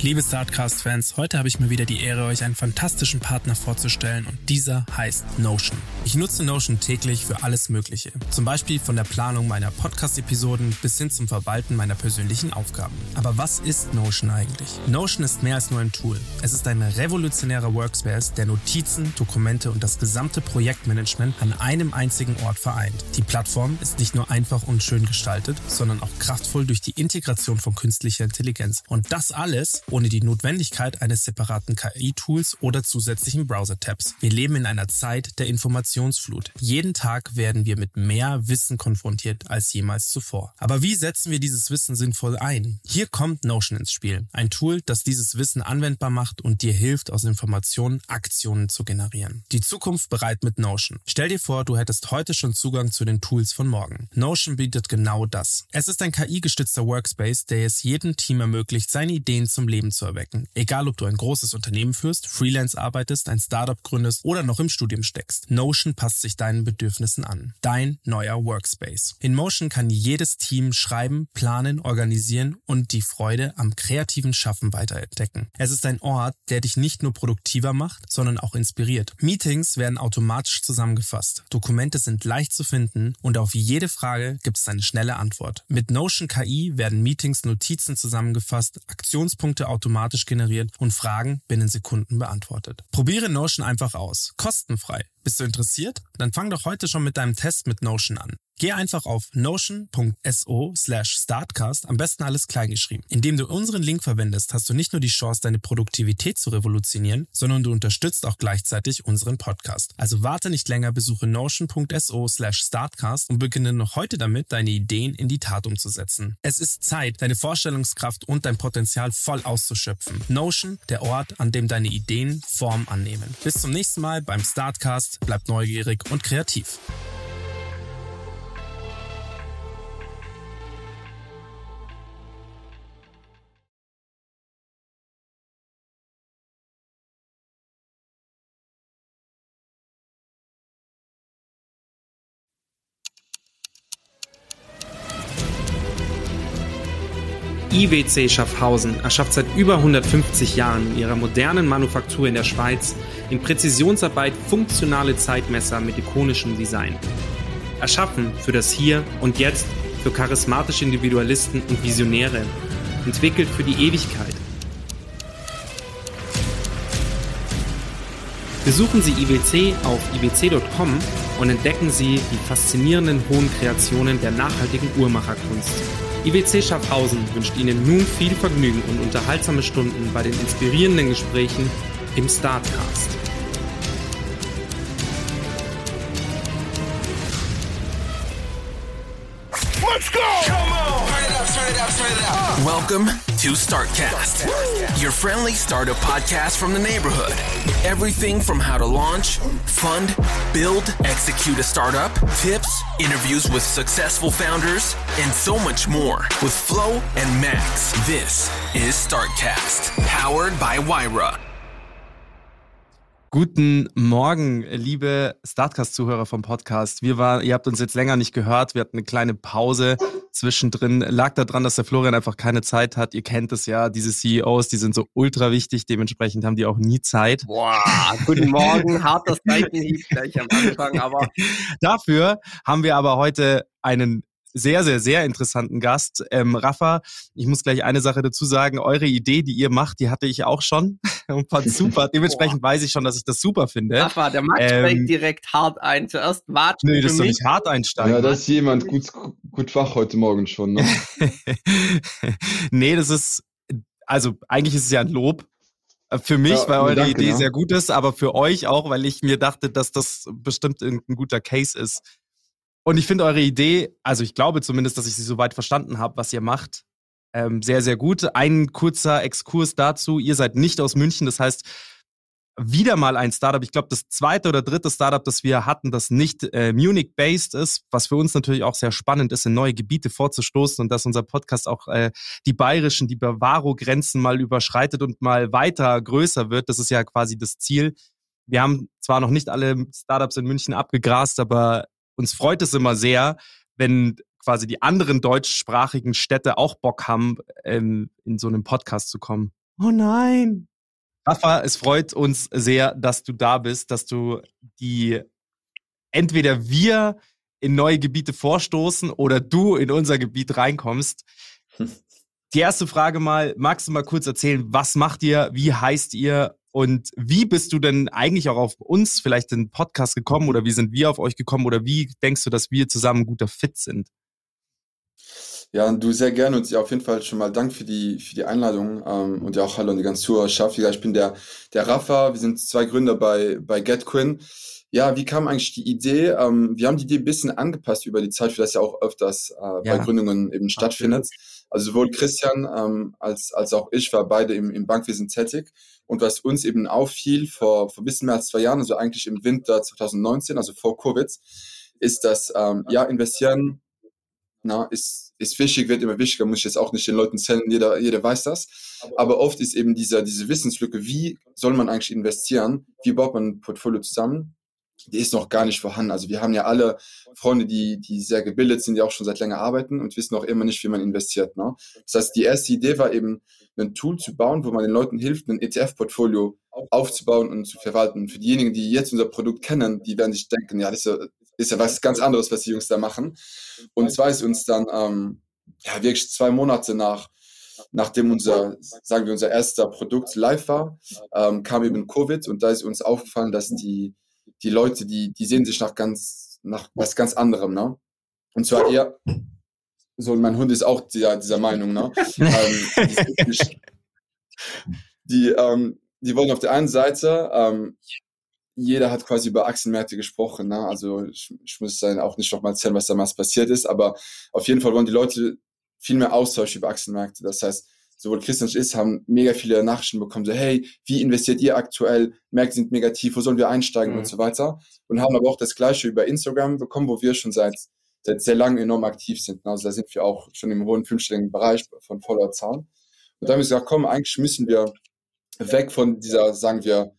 Liebe Startcast-Fans, heute habe ich mir wieder die Ehre, euch einen fantastischen Partner vorzustellen und dieser heißt Notion. Ich nutze Notion täglich für alles Mögliche. Zum Beispiel von der Planung meiner Podcast-Episoden bis hin zum Verwalten meiner persönlichen Aufgaben. Aber was ist Notion eigentlich? Notion ist mehr als nur ein Tool. Es ist ein revolutionärer Workspace, der Notizen, Dokumente und das gesamte Projektmanagement an einem einzigen Ort vereint. Die Plattform ist nicht nur einfach und schön gestaltet, sondern auch kraftvoll durch die Integration von künstlicher Intelligenz. Und das alles ohne die Notwendigkeit eines separaten KI-Tools oder zusätzlichen Browser-Tabs. Wir leben in einer Zeit der Informationsflut. Jeden Tag werden wir mit mehr Wissen konfrontiert als jemals zuvor. Aber wie setzen wir dieses Wissen sinnvoll ein? Hier kommt Notion ins Spiel. Ein Tool, das dieses Wissen anwendbar macht und dir hilft, aus Informationen Aktionen zu generieren. Die Zukunft bereit mit Notion. Stell dir vor, du hättest heute schon Zugang zu den Tools von morgen. Notion bietet genau das. Es ist ein KI-gestützter Workspace, der es jedem Team ermöglicht, seine Ideen zum Leben Leben zu erwecken. Egal, ob du ein großes Unternehmen führst, Freelance arbeitest, ein Startup gründest oder noch im Studium steckst. Notion passt sich deinen Bedürfnissen an. Dein neuer Workspace. In Motion kann jedes Team schreiben, planen, organisieren und die Freude am kreativen Schaffen weiterentdecken. Es ist ein Ort, der dich nicht nur produktiver macht, sondern auch inspiriert. Meetings werden automatisch zusammengefasst. Dokumente sind leicht zu finden und auf jede Frage gibt es eine schnelle Antwort. Mit Notion KI werden Meetings Notizen zusammengefasst, Aktionspunkte automatisch generiert und Fragen binnen Sekunden beantwortet. Probiere Notion einfach aus. Kostenfrei. Bist du interessiert? Dann fang doch heute schon mit deinem Test mit Notion an. Geh einfach auf notion.so slash startcast, am besten alles kleingeschrieben. Indem du unseren Link verwendest, hast du nicht nur die Chance, deine Produktivität zu revolutionieren, sondern du unterstützt auch gleichzeitig unseren Podcast. Also warte nicht länger, besuche notion.so slash startcast und beginne noch heute damit, deine Ideen in die Tat umzusetzen. Es ist Zeit, deine Vorstellungskraft und dein Potenzial voll auszuschöpfen. Notion, der Ort, an dem deine Ideen Form annehmen. Bis zum nächsten Mal beim Startcast. Bleib neugierig und kreativ. IWC Schaffhausen erschafft seit über 150 Jahren in ihrer modernen Manufaktur in der Schweiz in Präzisionsarbeit funktionale Zeitmesser mit ikonischem Design. Erschaffen für das Hier und Jetzt, für charismatische Individualisten und Visionäre. Entwickelt für die Ewigkeit. Besuchen Sie IWC auf iwc.com und entdecken Sie die faszinierenden hohen Kreationen der nachhaltigen Uhrmacherkunst. IWC Schaffhausen wünscht Ihnen nun viel Vergnügen und unterhaltsame Stunden bei den inspirierenden Gesprächen im Startcast. Let's go! Welcome to Startcast, your friendly startup podcast from the neighborhood. Everything from how to launch, fund, build, execute a startup, tips, interviews with successful founders, and so much more. With Flo and Max, this is Startcast, powered by Wyra. Guten Morgen, liebe Startcast-Zuhörer vom Podcast. Wir war, ihr habt uns jetzt länger nicht gehört. Wir hatten eine kleine Pause zwischendrin. Lag daran, dass der Florian einfach keine Zeit hat. Ihr kennt es ja, diese CEOs, die sind so ultra wichtig. Dementsprechend haben die auch nie Zeit. Boah, guten Morgen. Hartes Zeitgehieb gleich am Anfang, aber. Dafür haben wir aber heute einen sehr, sehr, sehr interessanten Gast. Ähm, Rafa, ich muss gleich eine Sache dazu sagen. Eure Idee, die ihr macht, die hatte ich auch schon und fand super. Dementsprechend weiß ich schon, dass ich das super finde. Rafa, der Max Ähm, steigt direkt hart ein. Zuerst watschen Nee, das mich. nicht hart einsteigen. Ja, da ist jemand gut, gut wach heute Morgen schon. Ne? nee, das ist, also eigentlich ist es ja ein Lob. Für mich, Ja, weil eure Idee ja. sehr gut ist, aber für euch auch, weil ich mir dachte, dass das bestimmt irgendein guter Case ist. Und ich finde eure Idee, also ich glaube zumindest, dass ich sie soweit verstanden habe, was ihr macht, ähm, sehr, sehr gut. Ein kurzer Exkurs dazu. Ihr seid nicht aus München, das heißt, wieder mal ein Startup. Ich glaube, das zweite oder dritte Startup, das wir hatten, das nicht äh, Munich-based ist, was für uns natürlich auch sehr spannend ist, in neue Gebiete vorzustoßen und dass unser Podcast auch äh, die bayerischen, die Bavaro-Grenzen mal überschreitet und mal weiter größer wird. Das ist ja quasi das Ziel. Wir haben zwar noch nicht alle Startups in München abgegrast, aber uns freut es immer sehr, wenn quasi die anderen deutschsprachigen Städte auch Bock haben, ähm, in so einem Podcast zu kommen. Oh nein, Rafa, es freut uns sehr, dass du da bist, dass du die entweder wir in neue Gebiete vorstoßen oder du in unser Gebiet reinkommst. Die erste Frage mal, magst du mal kurz erzählen, was macht ihr, wie heißt ihr und wie bist du denn eigentlich auch auf uns vielleicht in den Podcast gekommen oder wie sind wir auf euch gekommen oder wie denkst du, dass wir zusammen guter Fit sind? Ja, du sehr gerne und ja, auf jeden Fall schon mal Dank für die, für die Einladung ähm, und ja auch Hallo an die ganze Zuhörerschaft. Ja, ich bin der, der Rafa, wir sind zwei Gründer bei, bei GetQuinn. Ja, wie kam eigentlich die Idee? Ähm, wir haben die Idee ein bisschen angepasst über die Zeit, für das ja auch öfters äh, ja. bei Gründungen eben stattfindet. Also sowohl Christian ähm, als, als auch ich war beide im, im Bankwesen tätig. Und was uns eben auffiel vor, vor bisschen mehr als zwei Jahren, also eigentlich im Winter 2019, also vor Covid, ist, dass ähm, ja, investieren na, ist, ist wichtig, wird immer wichtiger, muss ich jetzt auch nicht den Leuten erzählen, jeder, jeder weiß das. Aber oft ist eben dieser, diese Wissenslücke, wie soll man eigentlich investieren, wie baut man ein Portfolio zusammen, die ist noch gar nicht vorhanden. Also wir haben ja alle Freunde, die, die sehr gebildet sind, die auch schon seit länger arbeiten und wissen auch immer nicht, wie man investiert. Ne? Das heißt, die erste Idee war eben, ein Tool zu bauen, wo man den Leuten hilft, ein ETF-Portfolio aufzubauen und zu verwalten. Für diejenigen, die jetzt unser Produkt kennen, die werden sich denken, ja, das ist ja, ist ja was ganz anderes, was die Jungs da machen. Und zwar ist uns dann ähm, ja wirklich zwei Monate nach nachdem unser, sagen wir, unser erster Produkt live war, ähm, kam eben Covid und da ist uns aufgefallen, dass die, die Leute, die, die sehen sich nach ganz, nach was ganz anderem, ne? Und zwar eher, so, mein Hund ist auch dieser, dieser Meinung, ne? ähm, die, die, ähm, die wollen auf der einen Seite ähm, jeder hat quasi über Aktienmärkte gesprochen. Ne? Also ich, ich muss dann auch nicht nochmal erzählen, was damals passiert ist, aber auf jeden Fall wollen die Leute viel mehr Austausch über Aktienmärkte. Das heißt, sowohl Christian und ich haben mega viele Nachrichten bekommen, so hey, wie investiert ihr aktuell? Märkte sind negativ, wo sollen wir einsteigen mhm. und so weiter. Und haben aber auch das Gleiche über Instagram bekommen, wo wir schon seit, seit sehr langem enorm aktiv sind. Also da sind wir auch schon im hohen fünfstelligen Bereich von Followerzahlen. Und da haben wir gesagt, komm, eigentlich müssen wir weg von dieser, sagen wir,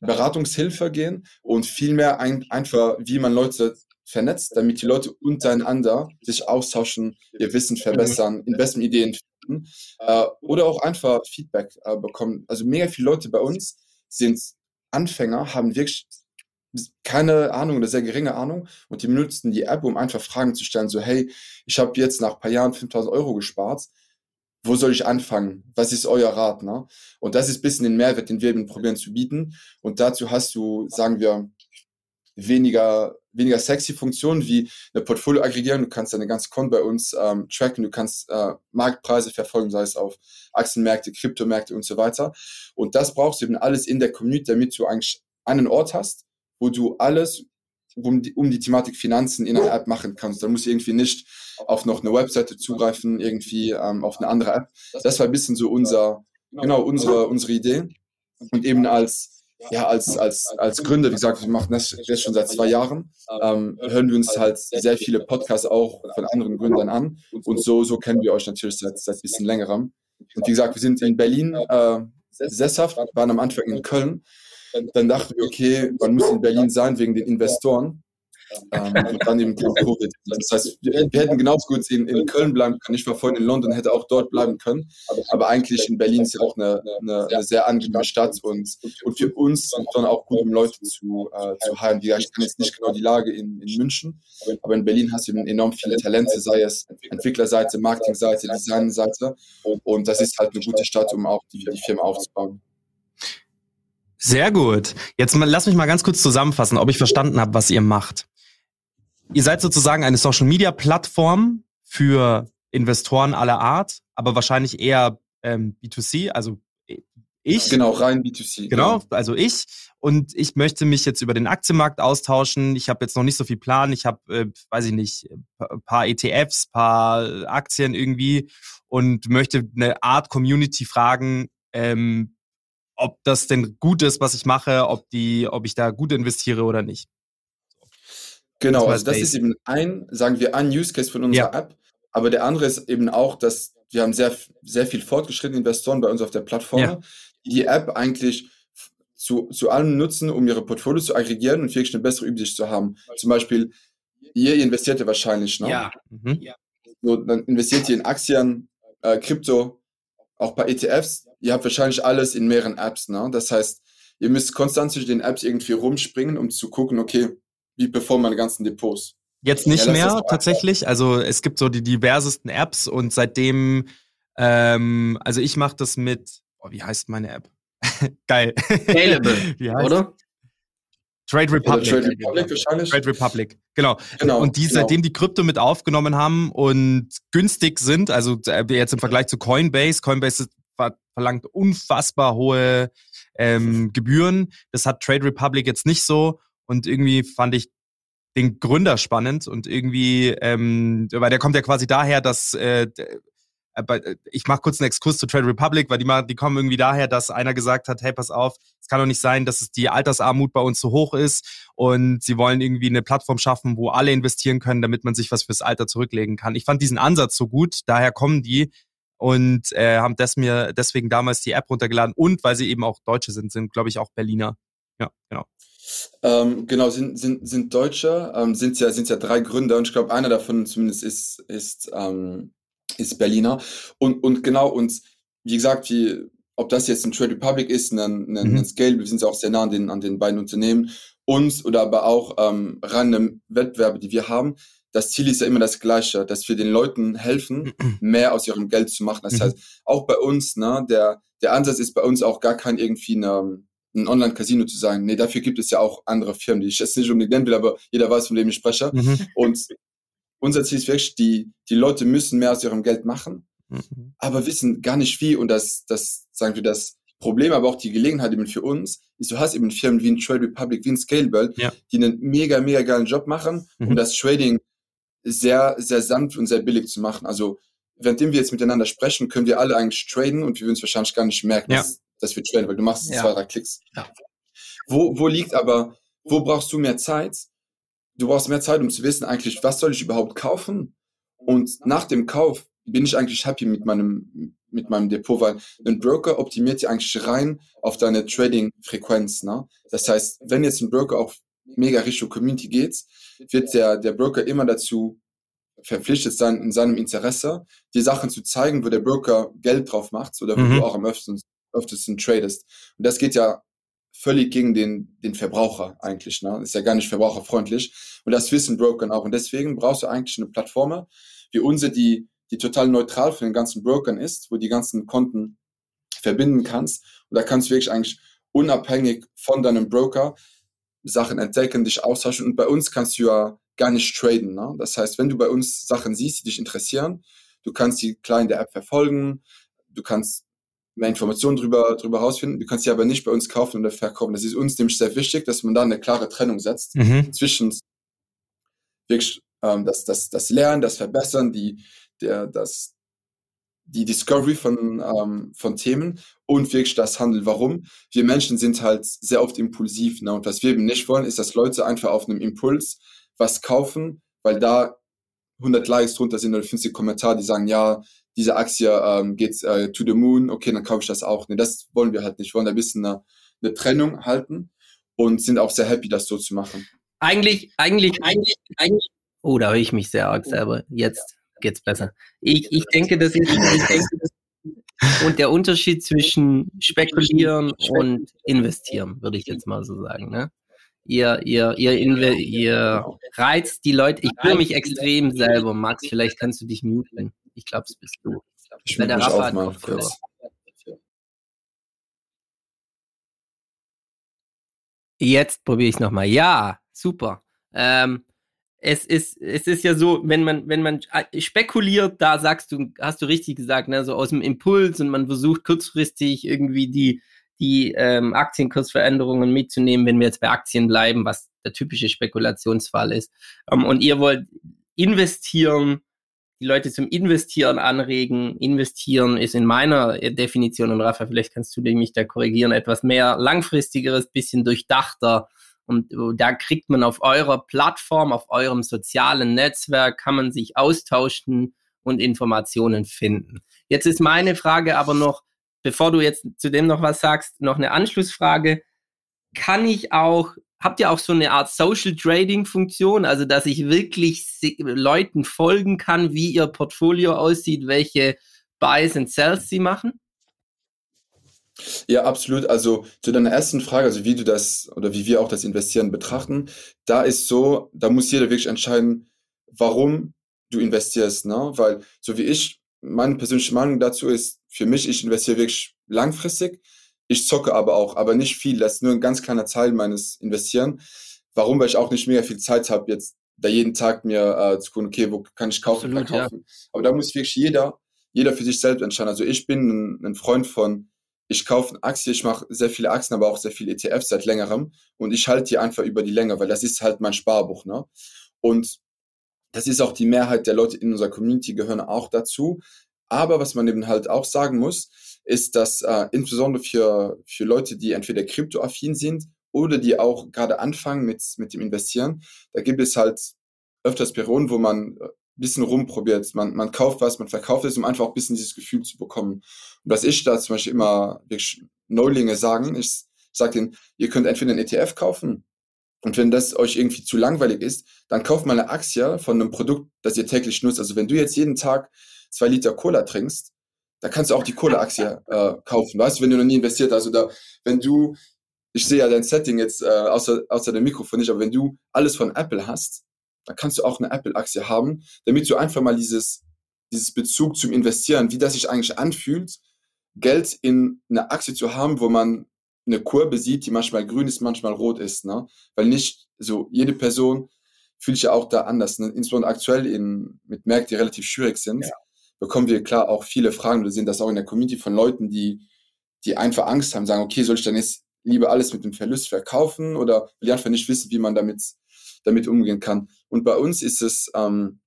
Beratungshilfe gehen und vielmehr ein, einfach, wie man Leute vernetzt, damit die Leute untereinander sich austauschen, ihr Wissen verbessern, Investmentideen finden äh, oder auch einfach Feedback äh, bekommen. Also mega viele Leute bei uns sind Anfänger, haben wirklich keine Ahnung oder sehr geringe Ahnung und die benutzen die App, um einfach Fragen zu stellen, so hey, ich habe jetzt nach ein paar Jahren 5000 Euro gespart, wo soll ich anfangen? Was ist euer Rat? Ne? Und das ist ein bisschen den Mehrwert, den wir eben probieren zu bieten. Und dazu hast du, sagen wir, weniger, weniger sexy Funktionen wie eine Portfolio aggregieren. Du kannst deine ganze Konto bei uns ähm, tracken. Du kannst äh, Marktpreise verfolgen, sei es auf Aktienmärkte, Kryptomärkte und so weiter. Und das brauchst du eben alles in der Community, damit du eigentlich einen Ort hast, wo du alles um die, um die Thematik Finanzen in einer App machen kannst. Da musst du irgendwie nicht auf noch eine Webseite zugreifen, irgendwie ähm, auf eine andere App. Das war ein bisschen so unser, genau, unsere, unsere Idee. Und eben als, ja, als, als, als Gründer, wie gesagt, wir machen das jetzt schon seit zwei Jahren, ähm, hören wir uns halt sehr viele Podcasts auch von anderen Gründern an. Und so, so kennen wir euch natürlich seit, seit ein bisschen längerem. Und wie gesagt, wir sind in Berlin äh, sesshaft, waren am Anfang in Köln dann dachten wir, okay, man muss in Berlin sein wegen den Investoren. Ähm, und dann eben Covid. Das heißt, wir, wir, hätten genauso gut in, in Köln bleiben können. Ich war vorhin in London, hätte auch dort bleiben können. Aber eigentlich in Berlin ist ja auch eine, eine, eine sehr angenehme Stadt und, und für uns dann auch gut, um Leute zu, äh, zu heilen. Ich kann jetzt nicht genau die Lage in, in München, aber in Berlin hast du eben enorm viele Talente, sei es Entwicklerseite, Marketingseite, Designseite. Und das ist halt eine gute Stadt, um auch die, die Firma aufzubauen. Sehr gut. Jetzt mal, lass mich mal ganz kurz zusammenfassen, ob ich verstanden habe, was ihr macht. Ihr seid sozusagen eine Social Media Plattform für Investoren aller Art, aber wahrscheinlich eher ähm, B2C, also ich. Genau, rein B2C. Genau, also ich. Und ich möchte mich jetzt über den Aktienmarkt austauschen. Ich habe jetzt noch nicht so viel Plan. Ich habe, äh, weiß ich nicht, ein paar ETFs, paar Aktien irgendwie und möchte eine Art Community fragen, ähm, ob das denn gut ist, was ich mache, ob die, ob ich da gut investiere oder nicht. Genau, also das ist eben ein, sagen wir, ein Use Case von unserer Ja. App. Aber der andere ist eben auch, dass wir haben sehr, sehr viel fortgeschrittene Investoren bei uns auf der Plattform, Ja. die die App eigentlich zu, zu allem nutzen, um ihre Portfolios zu aggregieren und wirklich eine bessere Übersicht zu haben. Zum Beispiel, ihr investiert ja wahrscheinlich, ne? Ja. Mhm. So, dann investiert ihr in Aktien, äh, Krypto, auch bei ETFs. Ihr habt wahrscheinlich alles in mehreren Apps. Ne? Das heißt, ihr müsst konstant zwischen den Apps irgendwie rumspringen, um zu gucken, okay, wie performen meine ganzen Depots. Jetzt nicht Ja, mehr tatsächlich. Also es gibt so die diversesten Apps und seitdem, ähm, also ich mache das mit, oh, wie heißt meine App? Geil. Scalable, wie heißt oder? Trade Republic. Trade Republic wahrscheinlich. Trade Republic, genau. Genau, und die, genau. seitdem die Krypto mit aufgenommen haben und günstig sind, also äh, jetzt im Vergleich zu Coinbase, Coinbase verlangt unfassbar hohe ähm, Gebühren. Das hat Trade Republic jetzt nicht so. Und irgendwie fand ich den Gründer spannend und irgendwie, ähm, weil der kommt ja quasi daher, dass äh, äh, ich mache kurz einen Exkurs zu Trade Republic, weil die, ma- die kommen irgendwie daher, dass einer gesagt hat, hey, pass auf, es kann doch nicht sein, dass es die Altersarmut bei uns so hoch ist und sie wollen irgendwie eine Plattform schaffen, wo alle investieren können, damit man sich was fürs Alter zurücklegen kann. Ich fand diesen Ansatz so gut, daher kommen die und äh, haben das mir deswegen damals die App runtergeladen und weil sie eben auch Deutsche sind, sind glaube ich auch Berliner. Ja, genau. Ähm, genau, sind, sind, sind Deutsche, ähm, sind ja, sind ja drei Gründer und ich glaube, einer davon zumindest ist, ist, ähm, ist Berliner. Und, und genau, und wie gesagt, wie, ob das jetzt ein Trade Republic ist, ein, ein, Mhm. ein Scale, wir sind ja auch sehr nah an den, an den beiden Unternehmen, uns oder aber auch ähm, random Wettbewerbe, die wir haben. Das Ziel ist ja immer das Gleiche, dass wir den Leuten helfen, mehr aus ihrem Geld zu machen. Das Mhm. heißt, auch bei uns, ne, der, der Ansatz ist bei uns auch gar kein irgendwie eine, ein Online-Casino zu sein. Nee, dafür gibt es ja auch andere Firmen, die ich jetzt nicht unbedingt nennen will, aber jeder weiß, von wem ich spreche. Mhm. Und unser Ziel ist wirklich, die, die Leute müssen mehr aus ihrem Geld machen, Mhm. aber wissen gar nicht wie. Und das, das, sagen wir, das Problem, aber auch die Gelegenheit eben für uns, ist, du hast eben Firmen wie ein Trade Republic, wie ein Scalable, Ja. die einen mega, mega geilen Job machen, Mhm. um das Trading sehr, sehr sanft und sehr billig zu machen. Also, währenddem wir jetzt miteinander sprechen, können wir alle eigentlich traden und wir würden es wahrscheinlich gar nicht merken, Ja. dass, dass wir traden, weil du machst Ja. zwei, drei Klicks. Ja. Wo, wo liegt aber, wo brauchst du mehr Zeit? Du brauchst mehr Zeit, um zu wissen, eigentlich, was soll ich überhaupt kaufen? Und nach dem Kauf bin ich eigentlich happy mit meinem, mit meinem Depot, weil ein Broker optimiert ja eigentlich rein auf deine Trading-Frequenz. Ne? Das heißt, wenn jetzt ein Broker auch mega Richtung Community geht, wird der, der Broker immer dazu verpflichtet sein, in seinem Interesse, die Sachen zu zeigen, wo der Broker Geld drauf macht oder wo Mhm. du auch am öftesten, öftesten tradest. Und das geht ja völlig gegen den, den Verbraucher eigentlich. Ne? Ist ja gar nicht verbraucherfreundlich. Und das wissen Brokern auch. Und deswegen brauchst du eigentlich eine Plattform wie unsere, die, die total neutral für den ganzen Brokern ist, wo die ganzen Konten verbinden kannst. Und da kannst du wirklich eigentlich unabhängig von deinem Broker Sachen entdecken, dich austauschen. Und bei uns kannst du ja gar nicht traden. Ne? Das heißt, wenn du bei uns Sachen siehst, die dich interessieren, du kannst die klar in der App verfolgen, du kannst mehr Informationen drüber, drüber rausfinden, du kannst sie aber nicht bei uns kaufen oder verkaufen. Das ist uns nämlich sehr wichtig, dass man da eine klare Trennung setzt Mhm. zwischen wirklich ähm, das, das, das Lernen, das Verbessern, die, der, das, die Discovery von, ähm, von Themen und wirklich das Handeln. Warum? Wir Menschen sind halt sehr oft impulsiv. Ne? Und was wir eben nicht wollen, ist, dass Leute einfach auf einem Impuls was kaufen, weil da 100 Likes drunter sind oder 50 Kommentare, die sagen, ja, diese Aktie ähm, geht äh, to the moon, okay, dann kaufe ich das auch. Nee, das wollen wir halt nicht. Wir wollen da ein bisschen eine, eine Trennung halten und sind auch sehr happy, das so zu machen. Eigentlich, eigentlich, eigentlich, eigentlich. Oh, da höre ich mich sehr arg selber. Jetzt geht's besser. Ich, ich denke, das ist, ich denke, das und der Unterschied zwischen spekulieren und investieren, würde ich jetzt mal so sagen. Ne? Ihr, ihr, ihr, inve, ihr reizt die Leute. Ich höre mich extrem selber. Max, vielleicht kannst du dich muten. Ich glaube, es bist du. Ich Weil der Rafa kurz. Jetzt probiere ich nochmal. Ja, super. Ähm, es ist, es ist ja so, wenn man, wenn man äh, spekuliert, da sagst du, hast du richtig gesagt, ne, so aus dem Impuls und man versucht kurzfristig irgendwie die, die ähm, Aktienkursveränderungen mitzunehmen, wenn wir jetzt bei Aktien bleiben, was der typische Spekulationsfall ist. Ähm, und ihr wollt investieren, die Leute zum Investieren anregen. Investieren ist in meiner Definition, und Rafa, vielleicht kannst du mich da korrigieren, etwas mehr langfristigeres, bisschen durchdachter. Und da kriegt man auf eurer Plattform, auf eurem sozialen Netzwerk, kann man sich austauschen und Informationen finden. Jetzt ist meine Frage aber noch, bevor du jetzt zu dem noch was sagst, noch eine Anschlussfrage. Kann ich auch, habt ihr auch so eine Art Social Trading Funktion, also dass ich wirklich Leuten folgen kann, wie ihr Portfolio aussieht, welche Buys and Sells sie machen? Ja, absolut. Also zu deiner ersten Frage, also wie du das oder wie wir auch das Investieren betrachten, da ist so, da muss jeder wirklich entscheiden, warum du investierst, ne? Weil so wie ich, meine persönliche Meinung dazu ist, für mich, ich investiere wirklich langfristig. Ich zocke aber auch, aber nicht viel. Das ist nur ein ganz kleiner Teil meines Investieren. Warum? Weil ich auch nicht mega viel Zeit habe, jetzt da jeden Tag mir äh, zu gucken, okay, wo kann ich kaufen, Absolut, verkaufen. Ja. Aber da muss wirklich jeder, jeder für sich selbst entscheiden. Also ich bin ein, ein Freund von, ich kaufe eine Aktie, ich mache sehr viele Aktien, aber auch sehr viele ETFs seit längerem und ich halte die einfach über die Länge, weil das ist halt mein Sparbuch. Ne? Und das ist auch die Mehrheit der Leute in unserer Community gehören auch dazu. Aber was man eben halt auch sagen muss, ist, dass äh, insbesondere für, für Leute, die entweder kryptoaffin sind oder die auch gerade anfangen mit, mit dem Investieren, da gibt es halt öfters Perioden, wo man ein bisschen rumprobiert. Man, man kauft was, man verkauft es, um einfach auch ein bisschen dieses Gefühl zu bekommen. Und was ich da zum Beispiel immer wirklich Neulinge sagen, ich sage denen, ihr könnt entweder einen ETF kaufen und wenn das euch irgendwie zu langweilig ist, dann kauft mal eine Aktie von einem Produkt, das ihr täglich nutzt. Also wenn du jetzt jeden Tag zwei Liter Cola trinkst, da kannst du auch die Cola-Aktie äh, kaufen, weißt du, wenn du noch nie investiert hast. Oder wenn du, ich sehe ja dein Setting jetzt äh, außer, außer dem Mikrofon nicht, aber wenn du alles von Apple hast, dann kannst du auch eine Apple-Aktie haben, damit du einfach mal dieses, dieses Bezug zum Investieren, wie das sich eigentlich anfühlt, Geld in eine Aktie zu haben, wo man eine Kurve sieht, die manchmal grün ist, manchmal rot ist. Ne? Weil nicht so jede Person fühlt sich ja auch da anders. Ne? Insbesondere aktuell in, mit Märkten, die relativ schwierig sind, ja. Bekommen wir klar auch viele Fragen. Wir sehen das auch in der Community von Leuten, die, die einfach Angst haben, sagen, okay, soll ich dann jetzt lieber alles mit dem Verlust verkaufen oder will ich einfach nicht wissen, wie man damit, damit umgehen kann. Und bei uns ist es, ähm,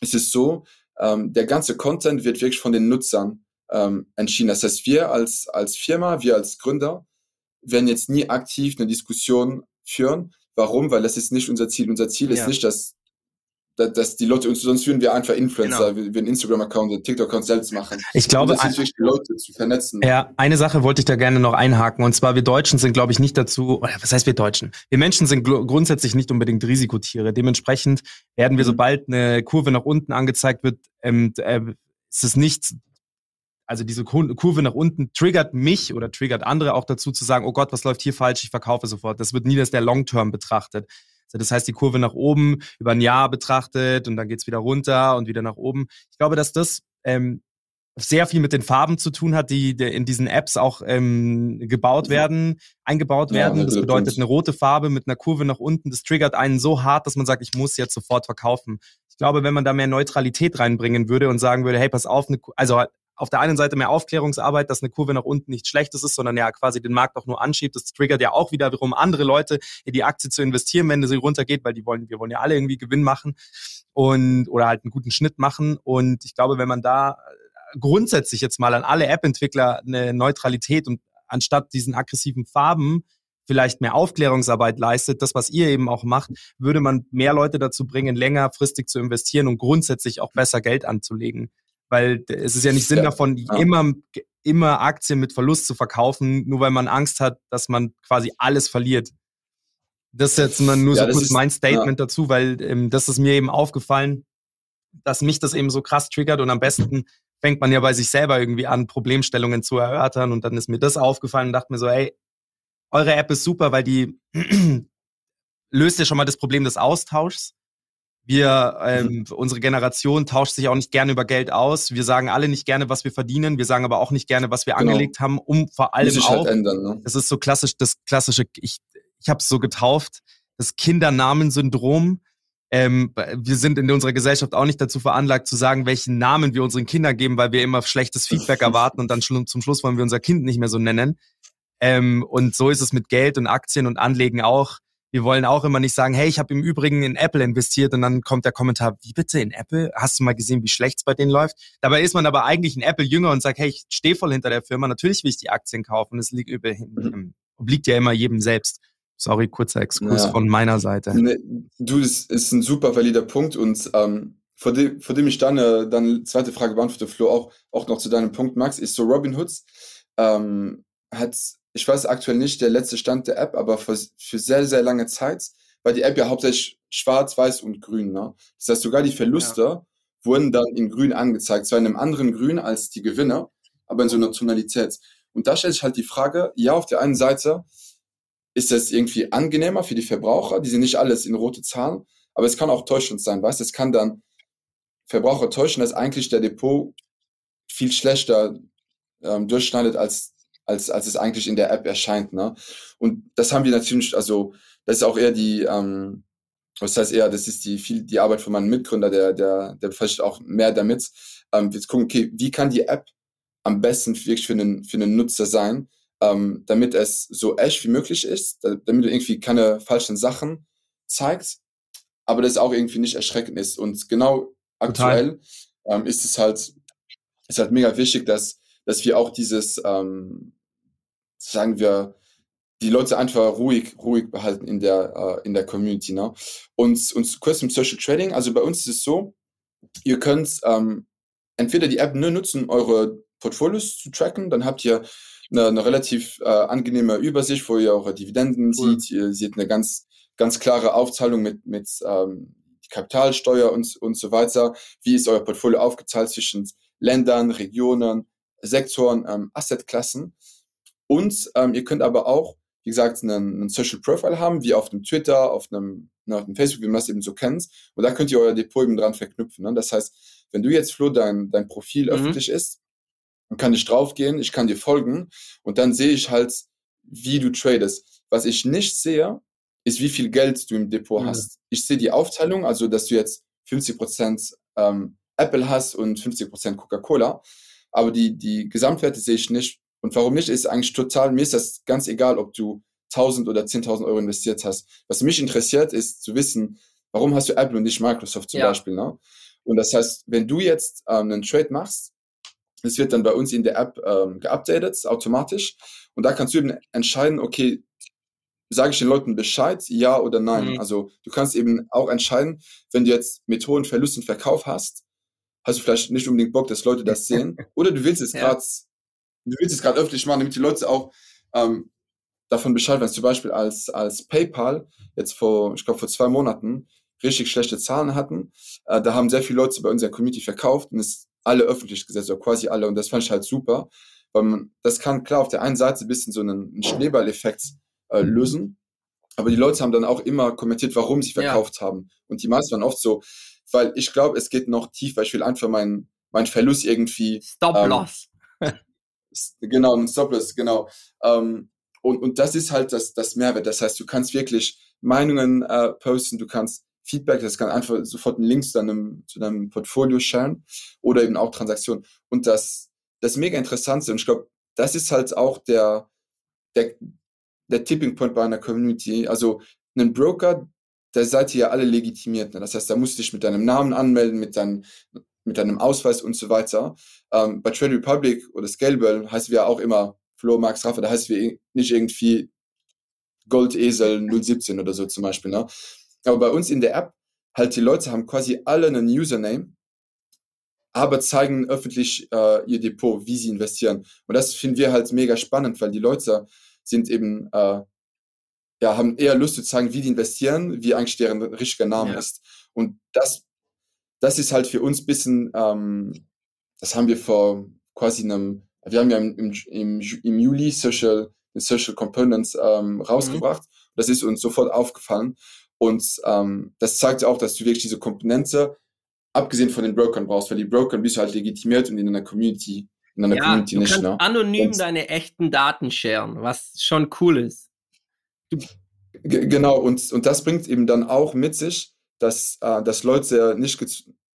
ist es so, ähm, der ganze Content wird wirklich von den Nutzern ähm, entschieden. Das heißt, wir als, als Firma, wir als Gründer, werden jetzt nie aktiv eine Diskussion führen. Warum? Weil das ist nicht unser Ziel. Unser Ziel ist nicht, dass, dass die Leute uns, sonst würden wir einfach Influencer, genau. wir einen Instagram-Account, einen TikTok-Account selbst machen. Ich glaube, und das ist wichtig, die Leute zu vernetzen. Ja, eine Sache wollte ich da gerne noch einhaken. Und zwar, wir Deutschen sind, glaube ich, nicht dazu, oder was heißt wir Deutschen? Wir Menschen sind grundsätzlich nicht unbedingt Risikotiere. Dementsprechend werden wir, mhm. sobald eine Kurve nach unten angezeigt wird, ähm, äh, ist es nicht also diese Kurve nach unten triggert mich oder triggert andere auch dazu zu sagen, oh Gott, was läuft hier falsch, ich verkaufe sofort. Das wird nie als der Long-Term betrachtet. Das heißt, die Kurve nach oben über ein Jahr betrachtet und dann geht's wieder runter und wieder nach oben. Ich glaube, dass das ähm, sehr viel mit den Farben zu tun hat, die in diesen Apps auch ähm, gebaut werden, eingebaut werden. Ja, das bedeutet eine rote Farbe mit einer Kurve nach unten. Das triggert einen so hart, dass man sagt, ich muss jetzt sofort verkaufen. Ich glaube, wenn man da mehr Neutralität reinbringen würde und sagen würde, hey, pass auf, also auf der einen Seite mehr Aufklärungsarbeit, dass eine Kurve nach unten nichts Schlechtes ist, sondern ja quasi den Markt auch nur anschiebt. Das triggert ja auch wiederum andere Leute, in die Aktie zu investieren, wenn sie runtergeht, weil die wollen, wir wollen ja alle irgendwie Gewinn machen und oder halt einen guten Schnitt machen. Und ich glaube, wenn man da grundsätzlich jetzt mal an alle App-Entwickler eine Neutralität und anstatt diesen aggressiven Farben vielleicht mehr Aufklärungsarbeit leistet, das, was ihr eben auch macht, würde man mehr Leute dazu bringen, längerfristig zu investieren und grundsätzlich auch besser Geld anzulegen. Weil es ist ja nicht Sinn ja. davon, ja. immer, immer Aktien mit Verlust zu verkaufen, nur weil man Angst hat, dass man quasi alles verliert. Das ist jetzt nur ja, so kurz ist, mein Statement dazu, weil ähm, das ist mir eben aufgefallen, dass mich das eben so krass triggert und am besten fängt man ja bei sich selber irgendwie an, Problemstellungen zu erörtern und dann ist mir das aufgefallen und dachte mir so, ey, eure App ist super, weil die löst ja schon mal das Problem des Austauschs. Wir, ähm, unsere Generation tauscht sich auch nicht gerne über Geld aus. Wir sagen alle nicht gerne, was wir verdienen. Wir sagen aber auch nicht gerne, was wir genau. angelegt haben, um vor allem Muss auch. Halt ändern, ne? Das ist so klassisch, das klassische. Ich, ich habe es so getauft, das Kindernamensyndrom. Ähm, wir sind in unserer Gesellschaft auch nicht dazu veranlagt zu sagen, welchen Namen wir unseren Kindern geben, weil wir immer schlechtes Feedback erwarten und dann zum Schluss wollen wir unser Kind nicht mehr so nennen. Ähm, und so ist es mit Geld und Aktien und Anlegen auch. Wir wollen auch immer nicht sagen, hey, ich habe im Übrigen in Apple investiert und dann kommt der Kommentar, wie bitte in Apple? Hast du mal gesehen, wie schlecht es bei denen läuft? Dabei ist man aber eigentlich ein Apple-Jünger und sagt, hey, ich stehe voll hinter der Firma, natürlich will ich die Aktien kaufen. Es liegt, über, mhm. obliegt ja immer jedem selbst. Sorry, kurzer Exkurs ja. von meiner Seite. Nee, du, das ist ein super valider Punkt und ähm, vor, dem, vor dem ich dann äh, dann zweite Frage beantworte, Flo, auch, auch noch zu deinem Punkt, Max, ist so Robin Hoods ähm, hat, ich weiß aktuell nicht der letzte Stand der App, aber für, für sehr, sehr lange Zeit war die App ja hauptsächlich schwarz, weiß und grün. Ne? Das heißt, sogar die Verluste ja. wurden dann in grün angezeigt, zwar in einem anderen Grün als die Gewinner, aber in so einer Tonalität. Und da stellt sich halt die Frage, ja, auf der einen Seite ist es irgendwie angenehmer für die Verbraucher, die sind nicht alles in rote Zahlen, aber es kann auch täuschend sein, weißt Es kann dann Verbraucher täuschen, dass eigentlich der Depot viel schlechter ähm, durchschneidet, als, als, als es eigentlich in der App erscheint. Ne? Und das haben wir natürlich, also das ist auch eher die, ähm, was heißt eher, das ist die, viel, die Arbeit von meinem Mitgründer, der, der, der befasst auch mehr damit. Ähm, wir gucken, okay, wie kann die App am besten wirklich für einen, für einen Nutzer sein, ähm, damit es so echt wie möglich ist, damit du irgendwie keine falschen Sachen zeigst, aber das auch irgendwie nicht erschreckend ist. Und genau aktuell ähm, ist es halt, ist halt mega wichtig, dass, dass wir auch dieses, ähm, sagen wir, die Leute einfach ruhig, ruhig behalten in der, äh, in der Community. Ne? Und, und kurz zum Social Trading, also bei uns ist es so, ihr könnt ähm, entweder die App nur nutzen, eure Portfolios zu tracken, dann habt ihr eine, eine relativ äh, angenehme Übersicht, wo ihr eure Dividenden cool. seht. Ihr seht eine ganz, ganz klare Aufteilung mit, mit ähm, Kapitalsteuer und, und so weiter. Wie ist euer Portfolio aufgeteilt zwischen Ländern, Regionen, Sektoren, ähm, Assetklassen? Und ähm, ihr könnt aber auch, wie gesagt, einen, einen Social Profile haben, wie auf dem Twitter, auf einem, na, auf dem Facebook, wie man das eben so kennt. Und da könnt ihr euer Depot eben dran verknüpfen. Ne? Das heißt, wenn du jetzt, Flo, dein, dein Profil mhm. öffentlich ist, dann kann ich draufgehen, ich kann dir folgen und dann sehe ich halt, wie du tradest. Was ich nicht sehe, ist, wie viel Geld du im Depot mhm. hast. Ich sehe die Aufteilung, also dass du jetzt 50 Prozent ähm, Apple hast und 50 Prozent Coca-Cola, aber die, die Gesamtwerte sehe ich nicht. Und warum nicht, ist eigentlich total, mir ist das ganz egal, ob du 1000 oder 10.000 Euro investiert hast. Was mich interessiert, ist zu wissen, warum hast du Apple und nicht Microsoft zum ja. Beispiel. Ne? Und das heißt, wenn du jetzt ähm, einen Trade machst, das wird dann bei uns in der App ähm, geupdatet, automatisch. Und da kannst du eben entscheiden, okay, sage ich den Leuten Bescheid, ja oder nein. Mhm. Also du kannst eben auch entscheiden, wenn du jetzt mit hohen Verlusten Verkauf hast, hast du vielleicht nicht unbedingt Bock, dass Leute das sehen. oder du willst es ja. gerade, du willst es gerade öffentlich machen, damit die Leute auch ähm, davon Bescheid wissen. Zum Beispiel als, als PayPal jetzt vor, ich glaube vor zwei Monaten richtig schlechte Zahlen hatten, äh, da haben sehr viele Leute bei unserer Community verkauft und es alle öffentlich gesetzt, oder quasi alle. Und das fand ich halt super, weil man, das kann klar auf der einen Seite ein bisschen so einen, einen Schneeballeffekt äh, lösen. Aber die Leute haben dann auch immer kommentiert, warum sie verkauft ja. haben. Und die meisten waren oft so, weil ich glaube, es geht noch tiefer. Ich will einfach meinen mein Verlust irgendwie. Stop-Loss. Ähm, genau, ein Stop-Loss, genau. Ähm, und, und das ist halt das, das Mehrwert. Das heißt, du kannst wirklich Meinungen äh, posten, du kannst Feedback, das kann einfach sofort einen Link zu deinem, zu deinem Portfolio sharen oder eben auch Transaktionen. Und das, das mega interessant und ich glaube, das ist halt auch der, der, der Tipping Point bei einer Community. Also einen Broker, da seid ihr ja alle legitimiert. Ne? Das heißt, da musst du dich mit deinem Namen anmelden, mit, dein, mit deinem Ausweis und so weiter. Ähm, bei Trade Republic oder Scalable heißen wir auch immer Flo, Max, Rafa, da heißt wir nicht irgendwie Goldesel 017 oder so zum Beispiel. Ne? Aber bei uns in der App, halt die Leute haben quasi alle einen Username, aber zeigen öffentlich äh, ihr Depot, wie sie investieren. Und das finden wir halt mega spannend, weil die Leute sind eben, äh, ja, haben eher Lust zu zeigen, wie die investieren, wie eigentlich deren richtiger Name ja. ist. Und das, das ist halt für uns ein bisschen, ähm, das haben wir vor quasi einem, wir haben ja im, im, im Juli Social, Social Components ähm, rausgebracht. Mhm. Das ist uns sofort aufgefallen. Und ähm, das zeigt auch, dass du wirklich diese Komponente, abgesehen von den Brokern brauchst, weil die Broker bist du halt legitimiert und in einer Community in einer ja, Community du nicht. Ne? anonym und, deine echten Daten sharen, was schon cool ist. Genau, und, und das bringt eben dann auch mit sich, dass, äh, dass Leute nicht,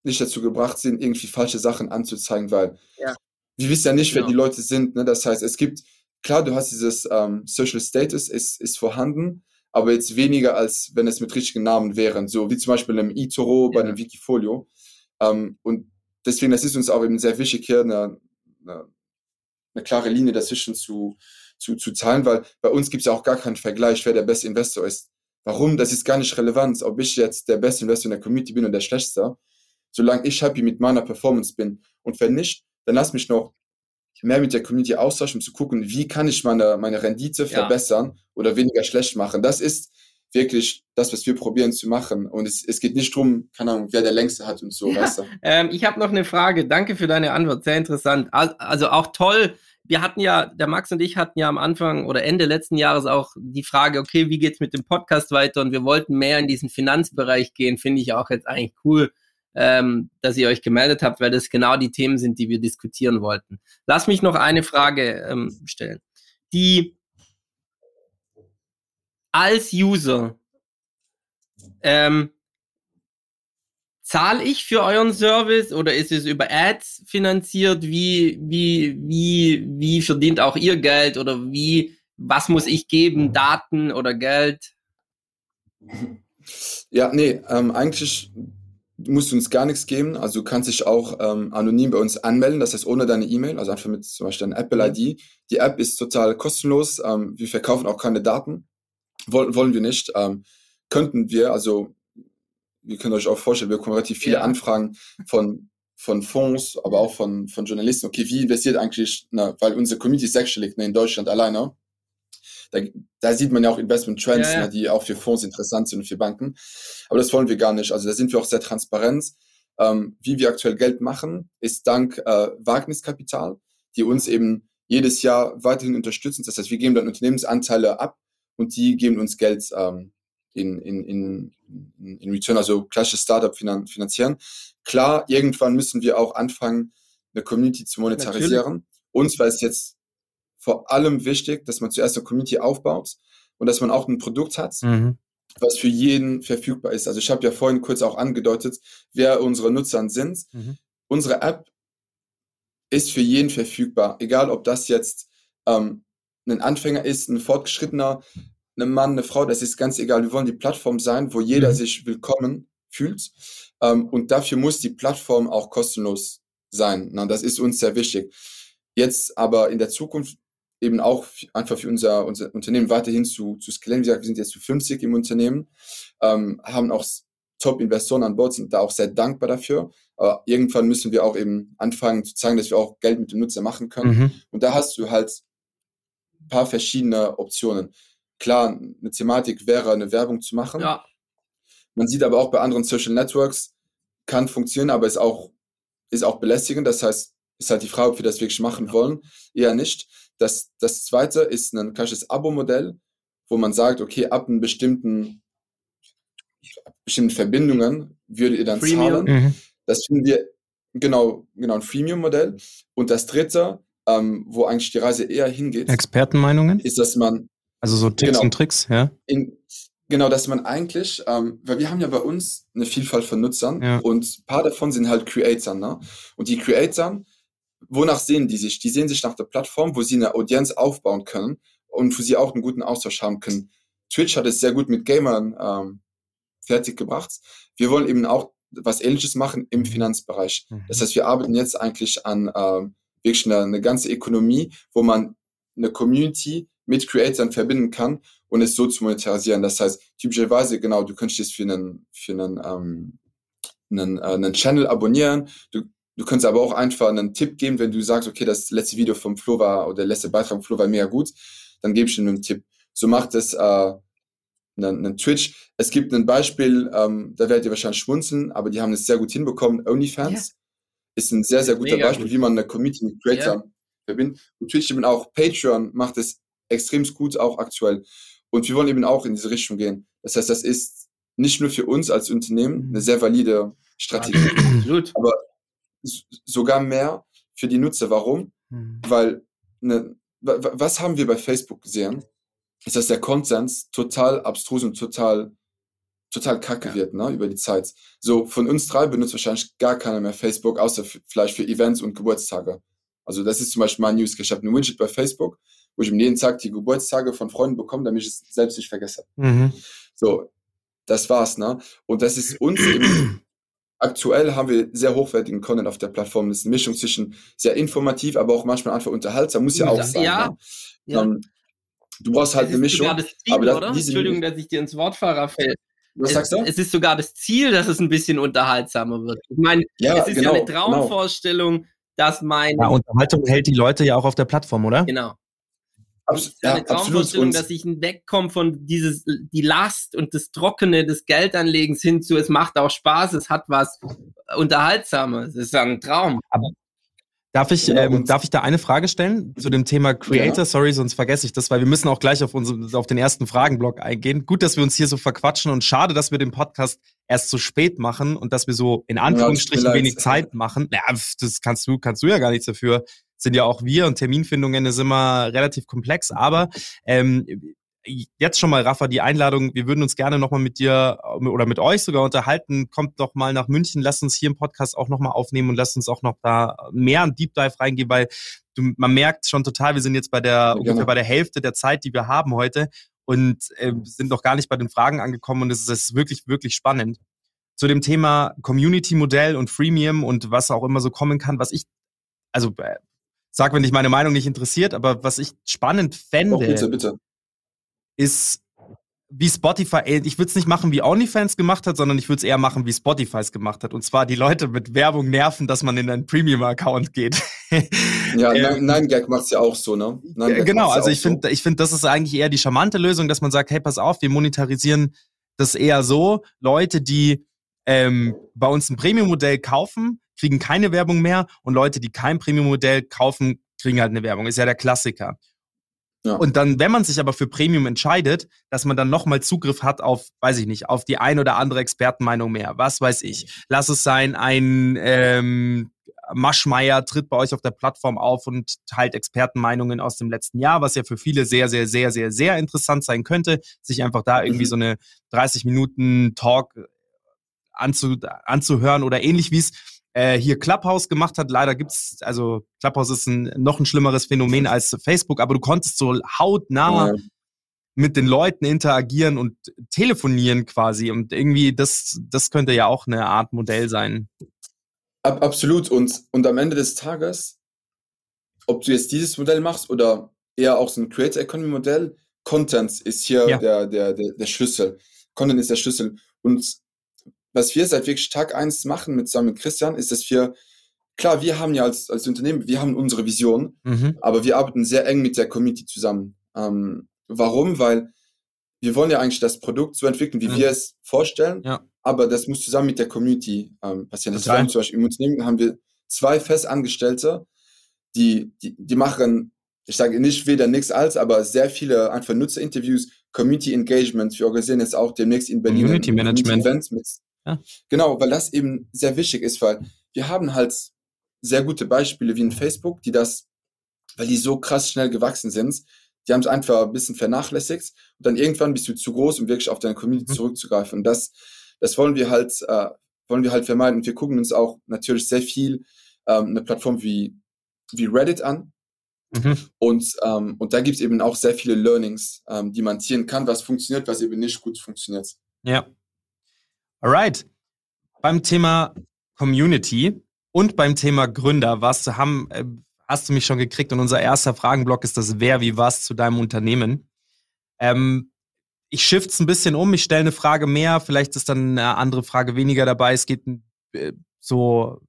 nicht dazu gebracht sind, irgendwie falsche Sachen anzuzeigen, weil ja. wir wissen ja nicht, wer genau. die Leute sind. Ne? Das heißt, es gibt klar, du hast dieses ähm, Social Status, ist, ist vorhanden, aber jetzt weniger als wenn es mit richtigen Namen wären, so wie zum Beispiel im eToro bei einem Wikifolio. Ähm, und deswegen, das ist uns auch eben sehr wichtig, hier eine, eine, eine klare Linie dazwischen zu, zu, zu zahlen, weil bei uns gibt es ja auch gar keinen Vergleich, wer der beste Investor ist. Warum? Das ist gar nicht relevant, ob ich jetzt der beste Investor in der Community bin und der schlechteste. Solange ich happy mit meiner Performance bin. Und wenn nicht, dann lass mich noch mehr mit der Community austauschen, um zu gucken, wie kann ich meine, meine Rendite verbessern ja. oder weniger schlecht machen. Das ist wirklich das, was wir probieren zu machen. Und es, es geht nicht darum, keine Ahnung, wer der längste hat und so. Ja, weißt du? ähm, ich habe noch eine Frage. Danke für deine Antwort. Sehr interessant. Also auch toll. Wir hatten ja, der Max und ich hatten ja am Anfang oder Ende letzten Jahres auch die Frage, okay, wie geht's mit dem Podcast weiter? Und wir wollten mehr in diesen Finanzbereich gehen. Finde ich auch jetzt eigentlich cool, ähm, dass ihr euch gemeldet habt, weil das genau die Themen sind, die wir diskutieren wollten. Lass mich noch eine Frage ähm, stellen. Die als User ähm, zahle ich für euren Service oder ist es über Ads finanziert? Wie, wie, wie, wie verdient auch ihr Geld oder wie, was muss ich geben? Daten oder Geld? Ja, nee, ähm, eigentlich musst du uns gar nichts geben. Also du kannst dich auch ähm, anonym bei uns anmelden, das heißt ohne deine E-Mail, also einfach mit zum Beispiel einer Apple-ID. Die App ist total kostenlos. Ähm, wir verkaufen auch keine Daten. Wollen, wollen wir nicht. Ähm, könnten wir, also ihr könnt euch auch vorstellen, wir bekommen relativ viele ja. Anfragen von von Fonds, aber auch von, von Journalisten. Okay, wie investiert eigentlich, na, weil unsere Community ist sechsstellig ne, in Deutschland alleine. Da, da sieht man ja auch Investment Trends, ja, ja. Ne, die auch für Fonds interessant sind und für Banken. Aber das wollen wir gar nicht. Also da sind wir auch sehr transparent. Ähm, wie wir aktuell Geld machen, ist dank äh, Wagniskapital, die uns eben jedes Jahr weiterhin unterstützen. Das heißt, wir geben dann Unternehmensanteile ab und die geben uns Geld ähm, in, in, in, in Return, also klassisches Startup finan finanzieren. Klar, irgendwann müssen wir auch anfangen, eine Community zu monetarisieren. Natürlich. Uns war es jetzt vor allem wichtig, dass man zuerst eine Community aufbaut und dass man auch ein Produkt hat, mhm. was für jeden verfügbar ist. Also ich habe ja vorhin kurz auch angedeutet, wer unsere Nutzer sind. Mhm. Unsere App ist für jeden verfügbar, egal ob das jetzt ähm, ein Anfänger ist, ein Fortgeschrittener, ein Mann, eine Frau, das ist ganz egal. Wir wollen die Plattform sein, wo jeder mhm. sich willkommen fühlt. Ähm, und dafür muss die Plattform auch kostenlos sein. Na, das ist uns sehr wichtig. Jetzt aber in der Zukunft eben auch einfach für unser, unser Unternehmen weiterhin zu, zu skalieren. Wie gesagt, wir sind jetzt zu 50 im Unternehmen, ähm, haben auch Top-Investoren an Bord, sind da auch sehr dankbar dafür. Aber irgendwann müssen wir auch eben anfangen zu zeigen, dass wir auch Geld mit dem Nutzer machen können. Mhm. Und da hast du halt ein paar verschiedene Optionen. Klar, eine Thematik wäre, eine Werbung zu machen. Ja. Man sieht aber auch bei anderen Social Networks, kann funktionieren, aber ist auch, ist auch belästigend. Das heißt, ist halt die Frage, ob wir das wirklich machen ja. wollen. Eher nicht. Das, das zweite ist ein klassisches Abo-Modell, wo man sagt, okay, ab einem bestimmten, bestimmten Verbindungen würdet ihr dann Premium. zahlen. Mhm. Das finden wir genau, genau ein Freemium-Modell. Und das dritte, ähm, wo eigentlich die Reise eher hingeht, Expertenmeinungen, ist, dass man also so Tipps genau. und Tricks, ja. In, genau, dass man eigentlich, ähm, weil wir haben ja bei uns eine Vielfalt von Nutzern ja. und ein paar davon sind halt Creator, ne? Und die Creator, wonach sehen die sich? Die sehen sich nach der Plattform, wo sie eine Audienz aufbauen können und wo sie auch einen guten Austausch haben können. Twitch hat es sehr gut mit Gamern ähm, fertig gebracht. Wir wollen eben auch was Ähnliches machen im mhm. Finanzbereich. Mhm. Das heißt, wir arbeiten jetzt eigentlich an ähm, wirklich eine, eine ganze Ökonomie, wo man eine Community mit Creators verbinden kann und es so zu monetarisieren. Das heißt, typischerweise, genau, du könntest jetzt für einen, für einen, ähm, einen, äh, einen Channel abonnieren. Du, du könntest aber auch einfach einen Tipp geben, wenn du sagst, okay, das letzte Video vom Flo war oder der letzte Beitrag vom Flo war mega gut, dann gebe ich dir einen Tipp. So macht es äh, einen, einen Twitch. Es gibt ein Beispiel, ähm, da werdet ihr wahrscheinlich schmunzeln, aber die haben es sehr gut hinbekommen. OnlyFans ja. ist ein sehr, sehr guter Beispiel, gut. wie man eine Community mit Creator ja. verbindet. Und Twitch eben auch Patreon macht es extrem gut, auch aktuell. Und wir wollen eben auch in diese Richtung gehen. Das heißt, das ist nicht nur für uns als Unternehmen eine sehr valide Strategie, Absolut. aber sogar mehr für die Nutzer. Warum? Mhm. Weil, ne, was haben wir bei Facebook gesehen? Ist, dass der Konsens total abstrus und total, total kacke ja. wird, ne, über die Zeit. So, von uns drei benutzt wahrscheinlich gar keiner mehr Facebook, außer vielleicht für Events und Geburtstage. Also, das ist zum Beispiel mein News. Ich habe ein Widget bei Facebook wo ich mir jeden Tag die Geburtstage von Freunden bekomme, damit ich es selbst nicht vergesse. Mhm. So, das war's, ne? Und das ist uns eben, aktuell haben wir sehr hochwertigen Content auf der Plattform. Das ist eine Mischung zwischen sehr informativ, aber auch manchmal einfach unterhaltsam, muss ja auch sein. Ja, ne? ja. Ähm, du brauchst halt Es eine ist Mischung. sogar das Ziel, aber das- Entschuldigung, dass ich dir ins Wort fahre, Raphael. Was Es, sagst du? es ist sogar das Ziel, dass es ein bisschen unterhaltsamer wird. Ich meine, Ja, es ist genau, ja eine genau. Traumvorstellung, dass mein Ja, Unterhaltung hält die Leute ja auch auf der Plattform, oder? genau. Abs ja eine ja, absolut. Traumvorstellung, dass ich wegkomme von dieses die Last und das Trockene des Geldanlegens hin zu, es macht auch Spaß, es hat was Unterhaltsames. Es ist ja ein Traum. Darf ich, Genau, ähm, darf ich da eine Frage stellen zu dem Thema Creator? Ja. Sorry, sonst vergesse ich das, weil wir müssen auch gleich auf, unsere, auf den ersten Fragenblock eingehen. Gut, dass wir uns hier so verquatschen und schade, dass wir den Podcast erst so spät machen und dass wir so in Anführungsstrichen leid. wenig Zeit machen. Ja, das kannst du, kannst du ja gar nichts dafür. Sind ja auch wir und Terminfindungen ist immer relativ komplex, aber ähm, jetzt schon mal, Rafa, die Einladung. Wir würden uns gerne nochmal mit dir äh, oder mit euch sogar unterhalten. Kommt doch mal nach München. Lasst uns hier im Podcast auch nochmal aufnehmen und lasst uns auch noch da mehr ein Deep Dive reingehen, weil du, man merkt schon total, wir sind jetzt bei der, ungefähr genau. bei der Hälfte der Zeit, die wir haben heute und äh, sind noch gar nicht bei den Fragen angekommen und es ist, es ist wirklich, wirklich spannend. Zu dem Thema Community-Modell und Freemium und was auch immer so kommen kann, was ich, also äh, sag, wenn dich meine Meinung nicht interessiert, aber was ich spannend fände, Doch, bitte, bitte. ist wie Spotify, ey, ich würde es nicht machen, wie OnlyFans gemacht hat, sondern ich würde es eher machen, wie Spotify es gemacht hat. Und zwar die Leute mit Werbung nerven, dass man in einen Premium-Account geht. Ja, Ähm, Nein, Gag macht's ja auch so, ne? Nein genau, also ich finde, ich finde, das ist eigentlich eher die charmante Lösung, dass man sagt, hey, pass auf, wir monetarisieren das eher so. Leute, die ähm, bei uns ein Premium-Modell kaufen, kriegen keine Werbung mehr und Leute, die kein Premium-Modell kaufen, kriegen halt eine Werbung. Ist ja der Klassiker. Ja. Und dann, wenn man sich aber für Premium entscheidet, dass man dann nochmal Zugriff hat auf, weiß ich nicht, auf die ein oder andere Expertenmeinung mehr. Was weiß ich. Lass es sein, ein ähm, Maschmeier tritt bei euch auf der Plattform auf und teilt Expertenmeinungen aus dem letzten Jahr, was ja für viele sehr, sehr, sehr, sehr, sehr interessant sein könnte, sich einfach da irgendwie Mhm. so eine 30 Minuten Talk anzu, anzuhören oder ähnlich wie es äh, hier Clubhouse gemacht hat. Leider gibt's, also Clubhouse ist ein noch ein schlimmeres Phänomen als Facebook, aber du konntest so hautnah Ja. mit den Leuten interagieren und telefonieren quasi. Und irgendwie, das, das könnte ja auch eine Art Modell sein. Ab, absolut. Und, und am Ende des Tages, ob du jetzt dieses Modell machst oder eher auch so ein Creator Economy Modell, Content ist hier Ja. der, der, der, der Schlüssel. Content ist der Schlüssel. Und was wir seit wirklich Tag eins machen mit zusammen mit Christian, ist, dass wir, klar, wir haben ja als, als Unternehmen, wir haben unsere Vision, Mhm. aber wir arbeiten sehr eng mit der Community zusammen. Ähm, warum? Weil wir wollen ja eigentlich das Produkt so entwickeln, wie Mhm. wir es vorstellen, Ja. aber das muss zusammen mit der Community ähm, passieren. Das heißt, zum Beispiel im Unternehmen haben wir zwei Festangestellte, die, die, die machen, ich sage nicht weder nichts als, aber sehr viele einfach Nutzerinterviews, Community Engagement. Wir organisieren jetzt auch demnächst in Berlin Community Management. Event mit. Ja. Genau, weil das eben sehr wichtig ist, weil wir haben halt sehr gute Beispiele wie in Facebook, die das, weil die so krass schnell gewachsen sind, die haben es einfach ein bisschen vernachlässigt und dann irgendwann bist du zu groß, um wirklich auf deine Community Mhm. zurückzugreifen. Und das, das wollen wir halt, äh, wollen wir halt vermeiden. Und wir gucken uns auch natürlich sehr viel ähm, eine Plattform wie, wie Reddit an. Mhm. Und, ähm, und da gibt es eben auch sehr viele Learnings, ähm, die man ziehen kann, was funktioniert, was eben nicht gut funktioniert. Ja. Alright. Beim Thema Community und beim Thema Gründer, was haben, äh, hast du mich schon gekriegt und unser erster Fragenblock ist das Wer, wie, was zu deinem Unternehmen. Ähm, ich shift's ein bisschen um, ich stelle eine Frage mehr, vielleicht ist dann eine andere Frage weniger dabei. Es geht äh, so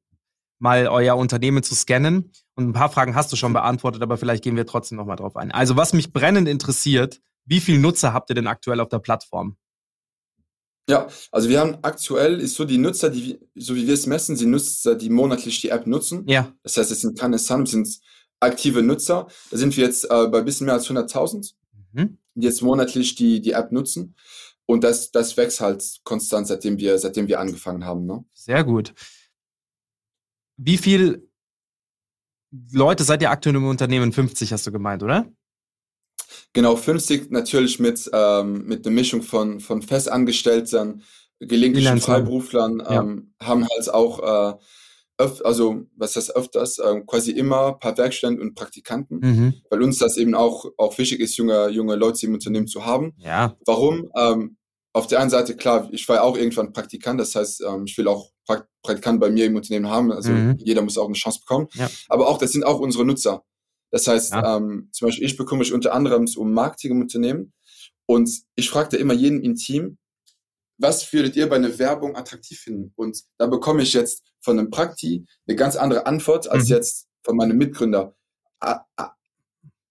mal euer Unternehmen zu scannen. Und ein paar Fragen hast du schon beantwortet, aber vielleicht gehen wir trotzdem nochmal drauf ein. Also was mich brennend interessiert, wie viele Nutzer habt ihr denn aktuell auf der Plattform? Ja, also wir haben aktuell ist so die Nutzer, die, so wie wir es messen, sind Nutzer, die monatlich die App nutzen. Ja. Das heißt, es sind keine Sums, sind aktive Nutzer. Da sind wir jetzt äh, bei ein bisschen mehr als 100.000, Mhm. die jetzt monatlich die, die App nutzen. Und das, das wächst halt konstant, seitdem wir, seitdem wir angefangen haben. Ne? Sehr gut. Wie viel Leute seid ihr aktuell im Unternehmen? 50 hast du gemeint, oder? Genau, 50 natürlich mit, ähm, mit einer Mischung von, von Festangestellten, gelegentlichen. Freiberuflern, Ja. ähm, haben halt auch äh, öf also was das öfters, ähm, quasi immer ein paar Werkstudenten und Praktikanten, Mhm. weil uns das eben auch, auch wichtig ist, junge, junge Leute im Unternehmen zu haben. Ja. Warum? Ähm, auf der einen Seite, klar, ich war ja auch irgendwann Praktikant, das heißt, ähm, ich will auch Prakt Praktikanten bei mir im Unternehmen haben, also Mhm. jeder muss auch eine Chance bekommen. Ja. Aber auch, das sind auch unsere Nutzer. Das heißt, Ja. ähm, zum Beispiel, ich bekomme mich unter anderem um Marketing im Unternehmen und ich fragte immer jeden im Team, was würdet ihr bei einer Werbung attraktiv finden? Und da bekomme ich jetzt von einem Prakti eine ganz andere Antwort als Mhm. jetzt von meinem Mitgründer. A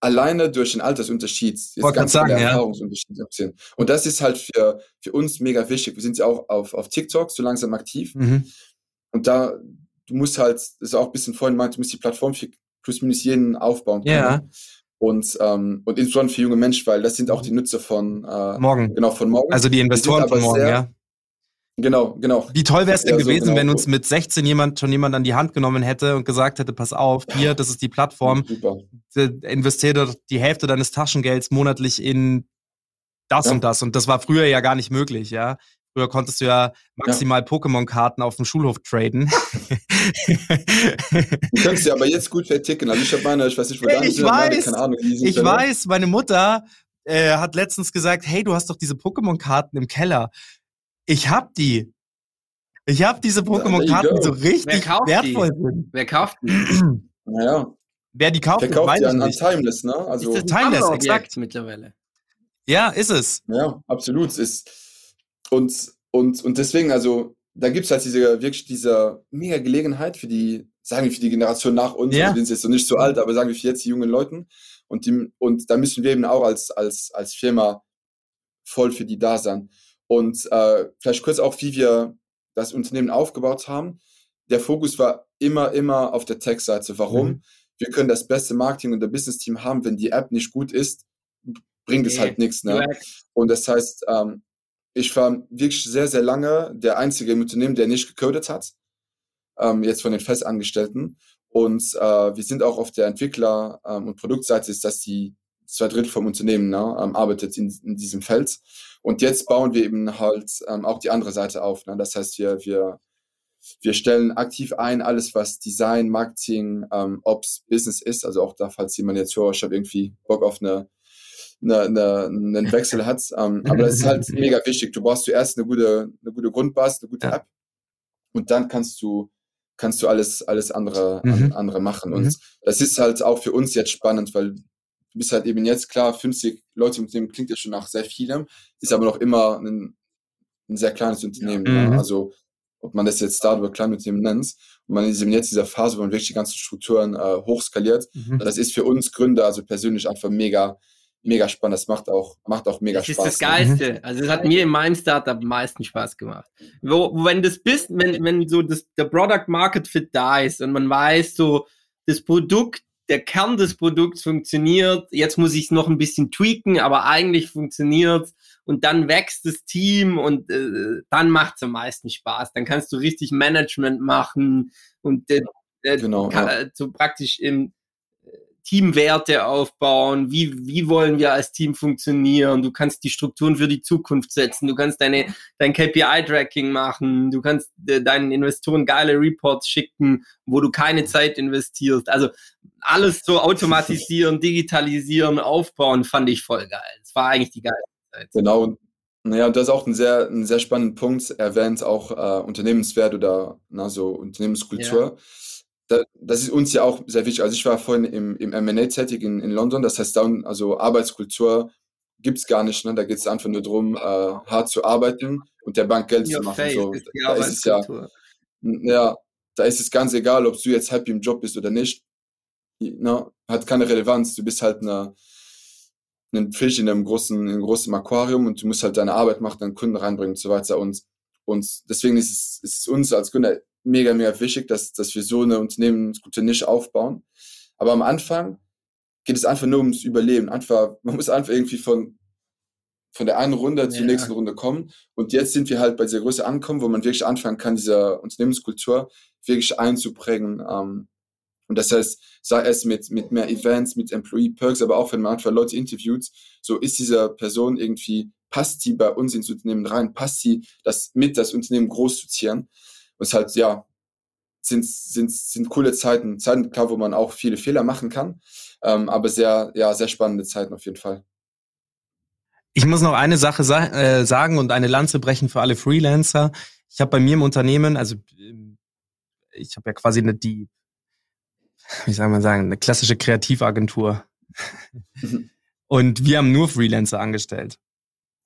alleine durch den Altersunterschied, jetzt Wollte ganz sagen, ja. Erfahrungsunterschiede sehen. Und das ist halt für, für uns mega wichtig. Wir sind ja auch auf, auf TikTok so langsam aktiv. Mhm. Und da, du musst halt, das ist auch ein bisschen vorhin meint, du musst die Plattform für plus minus jeden aufbauen können. Ja. Und, ähm, und insbesondere für junge Menschen, weil das sind auch die Nutzer von, äh, Morgen. genau, von morgen. Also die Investoren von morgen, sehr- ja. Genau, genau. Wie toll wäre es denn Ja, so gewesen, genau. wenn uns mit 16 jemand schon jemand an die Hand genommen hätte und gesagt hätte, pass auf, hier, das ist die Plattform, Super. äh, investiere die Hälfte deines Taschengelds monatlich in das Ja. und das. Und das war früher ja gar nicht möglich, ja. Früher konntest du ja maximal Pokémon-Karten auf dem Schulhof traden. Du könntest ja aber jetzt gut verticken. Also ich habe meine, ich weiß nicht, wo Ja, deine ich sind, meine, weiß. keine Ahnung, Ich ja- weiß, meine Mutter äh, hat letztens gesagt, hey, du hast doch diese Pokémon-Karten im Keller. Ich hab die. Ich hab diese Pokémon-Karten, die so Wer richtig kauft wertvoll die? sind. Wer kauft die? Naja, Wer die kauft, verkauft weiß die ich an, an nicht. Timeless, ne? Also, ist das Timeless, exakt. mittlerweile? Ja, ist es. ja, absolut. Es Ist, und, und, und deswegen, also, da gibt's halt diese, wirklich diese mega Gelegenheit für die, sagen wir, für die Generation nach uns, Ja. also, die sind jetzt noch nicht so alt, aber sagen wir für jetzt die jungen Leuten. Und, die, und da müssen wir eben auch als, als, als Firma voll für die da sein. Und äh, vielleicht kurz auch, wie wir das Unternehmen aufgebaut haben. Der Fokus war immer, immer auf der Tech-Seite. Warum? Mhm. Wir können das beste Marketing und der Business-Team haben, wenn die App nicht gut ist, bringt es halt nichts. Ne? Und das heißt, ähm, ich war wirklich sehr, sehr lange der Einzige im Unternehmen, der nicht gecodet hat, ähm, jetzt von den Festangestellten. Und äh, wir sind auch auf der Entwickler- ähm, und Produktseite, ist das die zwei Drittel vom Unternehmen ne, ähm, arbeitet in, in diesem Feld. Und jetzt bauen wir eben halt ähm, auch die andere Seite auf. Ne? Das heißt, wir, wir, wir stellen aktiv ein, alles was Design, Marketing, ähm, Ops, Business ist. Also auch da, falls jemand jetzt hört, ich habe irgendwie Bock auf eine, eine, eine, einen Wechsel hat. Ähm, aber das ist halt mega wichtig. Du brauchst zuerst eine gute, eine gute Grundbasis, eine gute Ja. App. Und dann kannst du, kannst du alles, alles andere, Mhm. an, andere machen. Und Mhm. das ist halt auch für uns jetzt spannend, weil du bist halt eben jetzt klar, 50 Leute im Unternehmen klingt ja schon nach sehr vielem, ist aber noch immer ein, ein sehr kleines Unternehmen. Ja. Ne? Mhm. Also ob man das jetzt Start- oder Kleinunternehmen nennt. Und man ist eben jetzt in dieser Phase, wo man wirklich die ganzen Strukturen äh, hochskaliert. Mhm. Das ist für uns Gründer, also persönlich einfach mega, mega spannend. Das macht auch, macht auch mega Das ist Spaß. das ne? Geilste. Also es hat mir in meinem Startup am meisten Spaß gemacht. Wo, wo wenn das bist, wenn, wenn so das, der Product Market Fit da ist und man weiß, so das Produkt, der Kern des Produkts funktioniert, jetzt muss ich es noch ein bisschen tweaken, aber eigentlich funktioniert und dann wächst das Team und äh, dann macht es am meisten Spaß. Dann kannst du richtig Management machen und äh, äh, Genau, kann, ja. äh, so praktisch im Teamwerte aufbauen, wie, wie wollen wir als Team funktionieren, du kannst die Strukturen für die Zukunft setzen, du kannst deine, dein KPI-Tracking machen, du kannst äh, deinen Investoren geile Reports schicken, wo du keine Zeit investierst. Also alles so automatisieren, digitalisieren, aufbauen, fand ich voll geil. Das war eigentlich die geilste Zeit. Genau. Naja, und das ist auch ein sehr, ein sehr spannender Punkt, erwähnt auch äh, Unternehmenswert oder na, so Unternehmenskultur. Da, das ist uns ja auch sehr wichtig. Also ich war vorhin im, im M&A tätig in, in London, das heißt, da, also Arbeitskultur gibt's gar nicht. Ne? Da geht's einfach nur drum, äh, hart zu arbeiten und der Bank Geld Your zu machen. So, ist da ist es ja, ja, da ist es ganz egal, ob du jetzt happy im Job bist oder nicht. Ne? Hat keine Relevanz. Du bist halt eine, ein Fisch in einem großen, in einem großen Aquarium und du musst halt deine Arbeit machen, deinen Kunden reinbringen und so weiter. Und, und deswegen ist es, ist es uns als Gründer mega, mega wichtig, dass, dass wir so eine Unternehmensgute Nische aufbauen. Aber am Anfang geht es einfach nur ums Überleben. Einfach, man muss einfach irgendwie von, von der einen Runde zur Ja. nächsten Runde kommen. Und jetzt sind wir halt bei dieser Größe angekommen, wo man wirklich anfangen kann, diese Unternehmenskultur wirklich einzuprägen. Ähm, und das heißt, sei es mit, mit mehr Events, mit Employee Perks, aber auch wenn man einfach Leute interviewt, so ist diese Person irgendwie, passt die bei uns ins Unternehmen rein, passt die das mit, das Unternehmen groß zu ziehen. Ist halt, ja, sind, sind, sind coole Zeiten. Zeiten, klar, wo man auch viele Fehler machen kann. Ähm, aber sehr, ja, sehr spannende Zeiten auf jeden Fall. Ich muss noch eine Sache sa äh, sagen und eine Lanze brechen für alle Freelancer. Ich habe bei mir im Unternehmen, also ähm, ich habe ja quasi eine, die, wie soll man sagen, eine klassische Kreativagentur. Mhm. und wir haben nur Freelancer angestellt.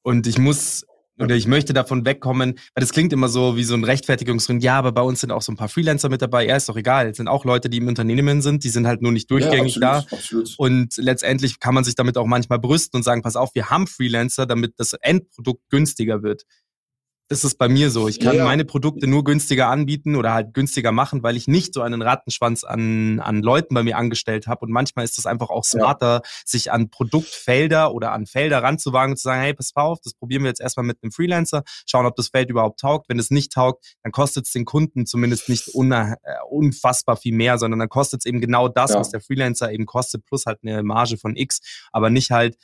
Und ich muss oder ich möchte davon wegkommen, weil das klingt immer so wie so ein Rechtfertigungsgrund. Ja, aber bei uns sind auch so ein paar Freelancer mit dabei. Ja, ist doch egal. Es sind auch Leute, die im Unternehmen sind, die sind halt nur nicht durchgängig ja, absolut, da. Absolut. Und letztendlich kann man sich damit auch manchmal brüsten und sagen, pass auf, wir haben Freelancer, damit das Endprodukt günstiger wird das ist bei mir so. Ich kann ja, ja. meine Produkte nur günstiger anbieten oder halt günstiger machen, weil ich nicht so einen Rattenschwanz an, an Leuten bei mir angestellt habe. Und manchmal ist es einfach auch smarter, ja. sich an Produktfelder oder an Felder ranzuwagen und zu sagen, hey, pass auf, das probieren wir jetzt erstmal mit einem Freelancer, schauen, ob das Feld überhaupt taugt. Wenn es nicht taugt, dann kostet es den Kunden zumindest nicht äh, unfassbar viel mehr, sondern dann kostet es eben genau das, was der Freelancer eben kostet, plus halt eine Marge von X, aber nicht halt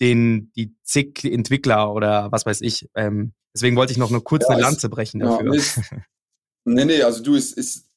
den, die zig Entwickler oder was weiß ich, ähm, Deswegen wollte ich noch eine kurze ja, Lanze brechen dafür. Ja, nee, nee, also du, ist, ist,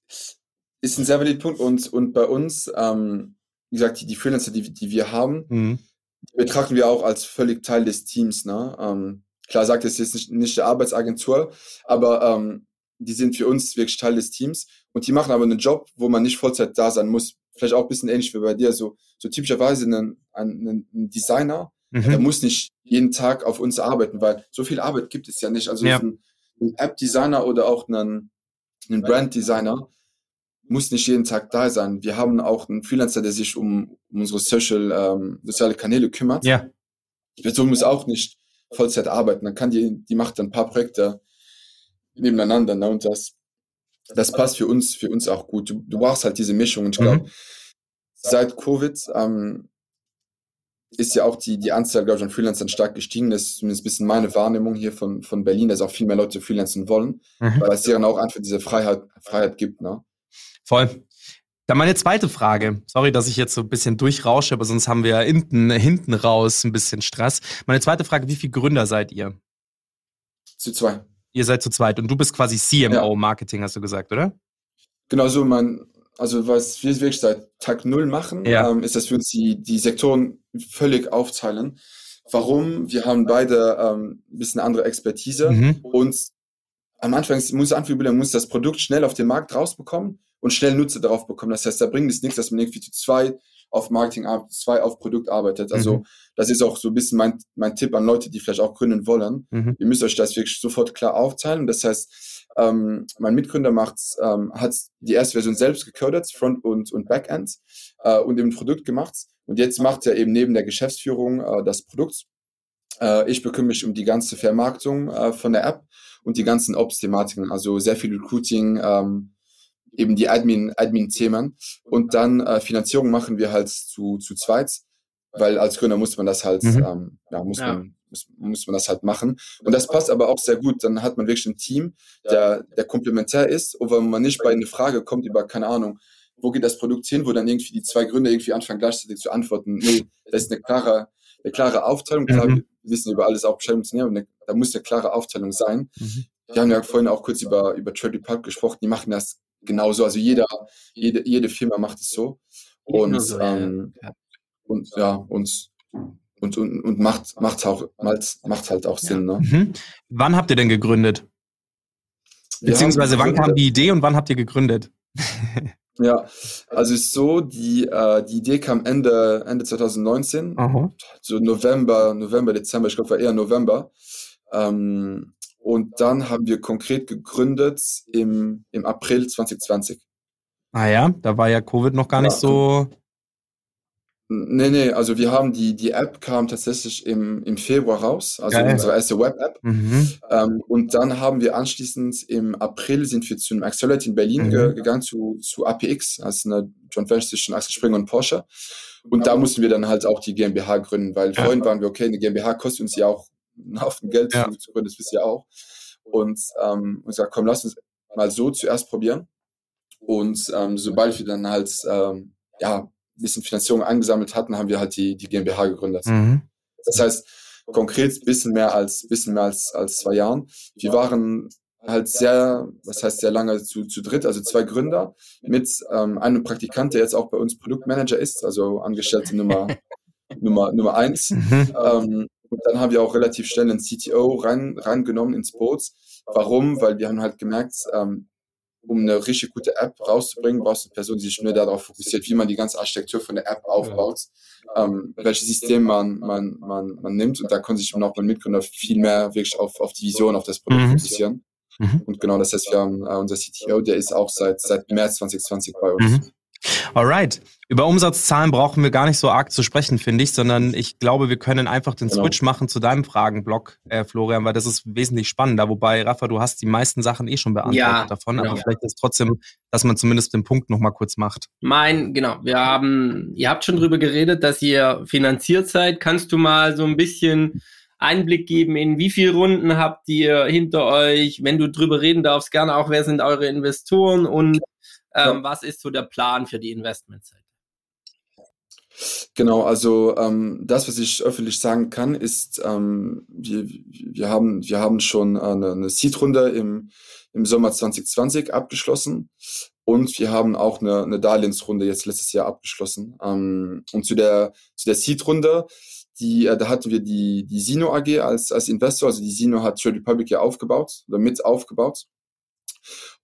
ist ein sehr valider Punkt. Und, und bei uns, ähm, wie gesagt, die, die Freelancer, die, die wir haben, mhm. die betrachten wir auch als völlig Teil des Teams. Ne? Ähm, klar sagt es jetzt nicht, nicht der Arbeitsagentur, aber ähm, die sind für uns wirklich Teil des Teams. Und die machen aber einen Job, wo man nicht Vollzeit da sein muss. Vielleicht auch ein bisschen ähnlich wie bei dir. So, so typischerweise ein, ein, ein Designer, mhm. der muss nicht jeden Tag auf uns arbeiten, weil so viel Arbeit gibt es ja nicht. Also ja. ein, ein App-Designer oder auch ein, ein Brand-Designer muss nicht jeden Tag da sein. Wir haben auch einen Freelancer, der sich um, um unsere Social, ähm, soziale Kanäle kümmert. Ja. Die Person muss auch nicht Vollzeit arbeiten. Dann kann die, die macht dann ein paar Projekte nebeneinander. Ne? Und das, das passt für uns, für uns auch gut. Du, du brauchst halt diese Mischung. Und ich glaube, mhm. seit Covid ähm, ist ja auch die, die Anzahl, glaube ich, an Freelancern stark gestiegen. Das ist zumindest ein bisschen meine Wahrnehmung hier von, von Berlin, dass auch viel mehr Leute freelancen wollen, mhm. weil es deren auch einfach diese Freiheit, Freiheit gibt. Ne? Voll. Dann meine zweite Frage. Sorry, dass ich jetzt so ein bisschen durchrausche, aber sonst haben wir ja hinten, hinten raus ein bisschen Stress. Meine zweite Frage, wie viele Gründer seid ihr? Zu zwei. Ihr seid zu zweit und du bist quasi CMO ja. Marketing, hast du gesagt, oder? Genau so, mein, also was wir wirklich seit Tag Null machen, ja. ähm, ist, dass wir uns die, die Sektoren völlig aufteilen. Warum? Wir haben beide ähm, ein bisschen andere Expertise mhm. und am Anfang muss Anführungsbilder muss das Produkt schnell auf den Markt rausbekommen und schnell Nutzer darauf bekommen. Das heißt, da bringt es nichts, dass man irgendwie zu zwei auf Marketing arbeitet, zwei auf Produkt arbeitet. Also mhm. das ist auch so ein bisschen mein, mein Tipp an Leute, die vielleicht auch gründen wollen. Mhm. Ihr müsst euch das wirklich sofort klar aufteilen. Das heißt, ähm, mein Mitgründer macht's, ähm, hat die erste Version selbst gecodet, Front- und, und Backend, äh, und eben Produkt gemacht. Und jetzt macht er eben neben der Geschäftsführung äh, das Produkt. Äh, ich bekümmere mich um die ganze Vermarktung äh, von der App und die ganzen Ops-Thematiken, also sehr viel Recruiting, ähm, eben die Admin, Admin-Themen. Und dann äh, Finanzierung machen wir halt zu, zu zweit, weil als Gründer muss man das halt, mhm. ähm, ja, muss ja. man muss, muss man das halt machen. Und das passt aber auch sehr gut. Dann hat man wirklich ein Team, der, der komplementär ist. Und wenn man nicht bei einer Frage kommt über, keine Ahnung, wo geht das Produkt hin, wo dann irgendwie die zwei Gründe irgendwie anfangen gleichzeitig zu antworten. Nee, das ist eine klare, eine klare Aufteilung. Klar, mhm. wir wissen über alles auch Bescheid, aber da muss eine klare Aufteilung sein. Mhm. Wir haben ja vorhin auch kurz über, über Trade Pulp gesprochen, die machen das genauso. Also jeder, jede, jede Firma macht es so. Und, so, ähm, ja. und ja, und und, und, und macht, macht, auch, macht halt auch Sinn. Ne? Mhm. Wann habt ihr denn gegründet? Beziehungsweise wann kam die Idee und wann habt ihr gegründet? ja, also ist so, die, äh, die Idee kam Ende, Ende 2019, Aha. so November, November, Dezember, ich glaube war eher November. Ähm, und dann haben wir konkret gegründet im, im April 2020. Ah ja, da war ja Covid noch gar ja, nicht so Nee, nee, also wir haben die, die App kam tatsächlich im, im Februar raus, also Geil. unsere erste Web-App. Mhm. Ähm, und dann haben wir anschließend im April sind wir zu einem Accelerate in Berlin mhm. ge gegangen, zu, zu APX, also eine Joint Venture zwischen Axel Springer und Porsche. Und da mussten wir dann halt auch die GmbH gründen, weil ja. vorhin waren wir, okay, eine GmbH kostet uns ja auch einen Haufen Geld ja. zu gründen, das wisst ihr auch. Und ähm, und gesagt, komm, lass uns mal so zuerst probieren. Und ähm, sobald wir dann halt ähm, ja, bisschen Finanzierung angesammelt hatten, haben wir halt die, die GmbH gegründet. Mhm. Das heißt, konkret bisschen mehr als, bisschen mehr als, als zwei Jahren. Wir waren halt sehr, was heißt sehr lange zu, zu dritt, also zwei Gründer mit ähm, einem Praktikant, der jetzt auch bei uns Produktmanager ist, also Angestellte Nummer, Nummer, Nummer eins. Mhm. Ähm, und dann haben wir auch relativ schnell einen CTO reingenommen ins Boot. Warum? Weil wir haben halt gemerkt, ähm, um eine richtig gute App rauszubringen, brauchst du eine Person, die sich nur darauf fokussiert, wie man die ganze Architektur von der App aufbaut, ähm, welches System man, man, man, man nimmt. Und da konnte sich auch mein Mitgründer viel mehr wirklich auf, auf die Vision, auf das Produkt Mhm. fokussieren. Mhm. Und genau das heißt, wir haben äh, unser CTO, der ist auch seit, seit März 2020 bei uns. Mhm. Alright. Über Umsatzzahlen brauchen wir gar nicht so arg zu sprechen, finde ich, sondern ich glaube, wir können einfach den Genau. Switch machen zu deinem Fragenblock, äh, Florian, weil das ist wesentlich spannender. Wobei, Rafa, du hast die meisten Sachen eh schon beantwortet Ja, davon, genau. aber vielleicht ist trotzdem, dass man zumindest den Punkt nochmal kurz macht. Mein, genau, wir haben, ihr habt schon drüber geredet, dass ihr finanziert seid. Kannst du mal so ein bisschen Einblick geben, in wie viele Runden habt ihr hinter euch? Wenn du drüber reden darfst, gerne auch, wer sind eure Investoren und ähm, was ist so der Plan für die Investmentzeit? Genau, also ähm, das, was ich öffentlich sagen kann, ist, ähm, wir, wir, haben, wir haben schon eine, eine Seed-Runde im, im Sommer 2020 abgeschlossen und wir haben auch eine, eine Darlehensrunde jetzt letztes Jahr abgeschlossen. Ähm, und zu der, zu der Seed-Runde, die, äh, da hatten wir die, die Sino AG als, als Investor, also die Sino hat Trade Republic ja aufgebaut oder mit aufgebaut.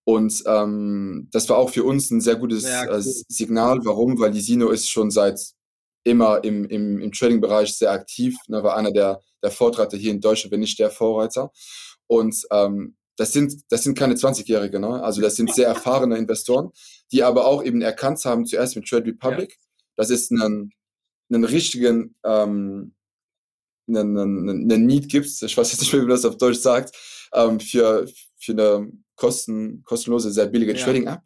Und ähm, das war auch für uns ein sehr gutes Ja, äh, cool. Signal. Warum? Weil die Sino ist schon seit immer im, im, im Trading-Bereich sehr aktiv, ne, war einer der, der Vorreiter hier in Deutschland, wenn nicht der Vorreiter. Und ähm, das sind, das sind keine 20-Jährige, ne? also das sind sehr erfahrene Investoren, die aber auch eben erkannt haben, zuerst mit Trade Republic, das ist ein, einen richtigen, ähm, einen, einen, einen Need gibt ich weiß jetzt nicht mehr, wie man das auf Deutsch sagt, ähm, für, für eine kosten, kostenlose, sehr billige Ja. Trading-App.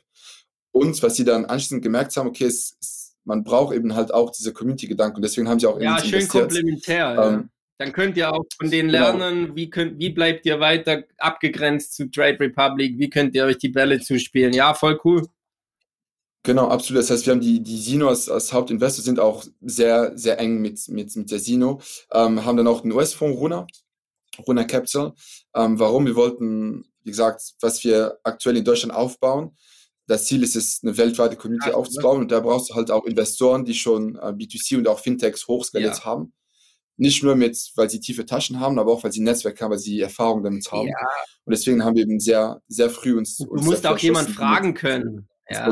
Und was sie dann anschließend gemerkt haben, okay, es, es, man braucht eben halt auch diese Community-Gedanken. Und deswegen haben sie auch in Ja, uns schön investiert. komplementär. ja. Ähm, Dann könnt ihr auch von denen genau. lernen, wie, könnt, wie bleibt ihr weiter abgegrenzt zu Trade Republic, wie könnt ihr euch die Bälle zuspielen. Ja, voll cool. Genau, absolut. Das heißt, wir haben die, die Sino als, als Hauptinvestor sind auch sehr, sehr eng mit, mit, mit der Sino. Ähm, haben dann auch den US-Fonds Runa, Runa Capital. Ähm, warum? Wir wollten, wie gesagt, was wir aktuell in Deutschland aufbauen. Das Ziel ist es, eine weltweite Community Ja, aufzubauen. Und da brauchst du halt auch Investoren, die schon äh, B2C und auch Fintechs hochskaliert Ja. haben. Nicht nur mit, weil sie tiefe Taschen haben, aber auch, weil sie Netzwerk haben, weil sie Erfahrung damit haben. Ja, Und deswegen haben wir eben sehr, sehr früh uns. du uns musst auch jemand entschlossen, fragen können. Ja.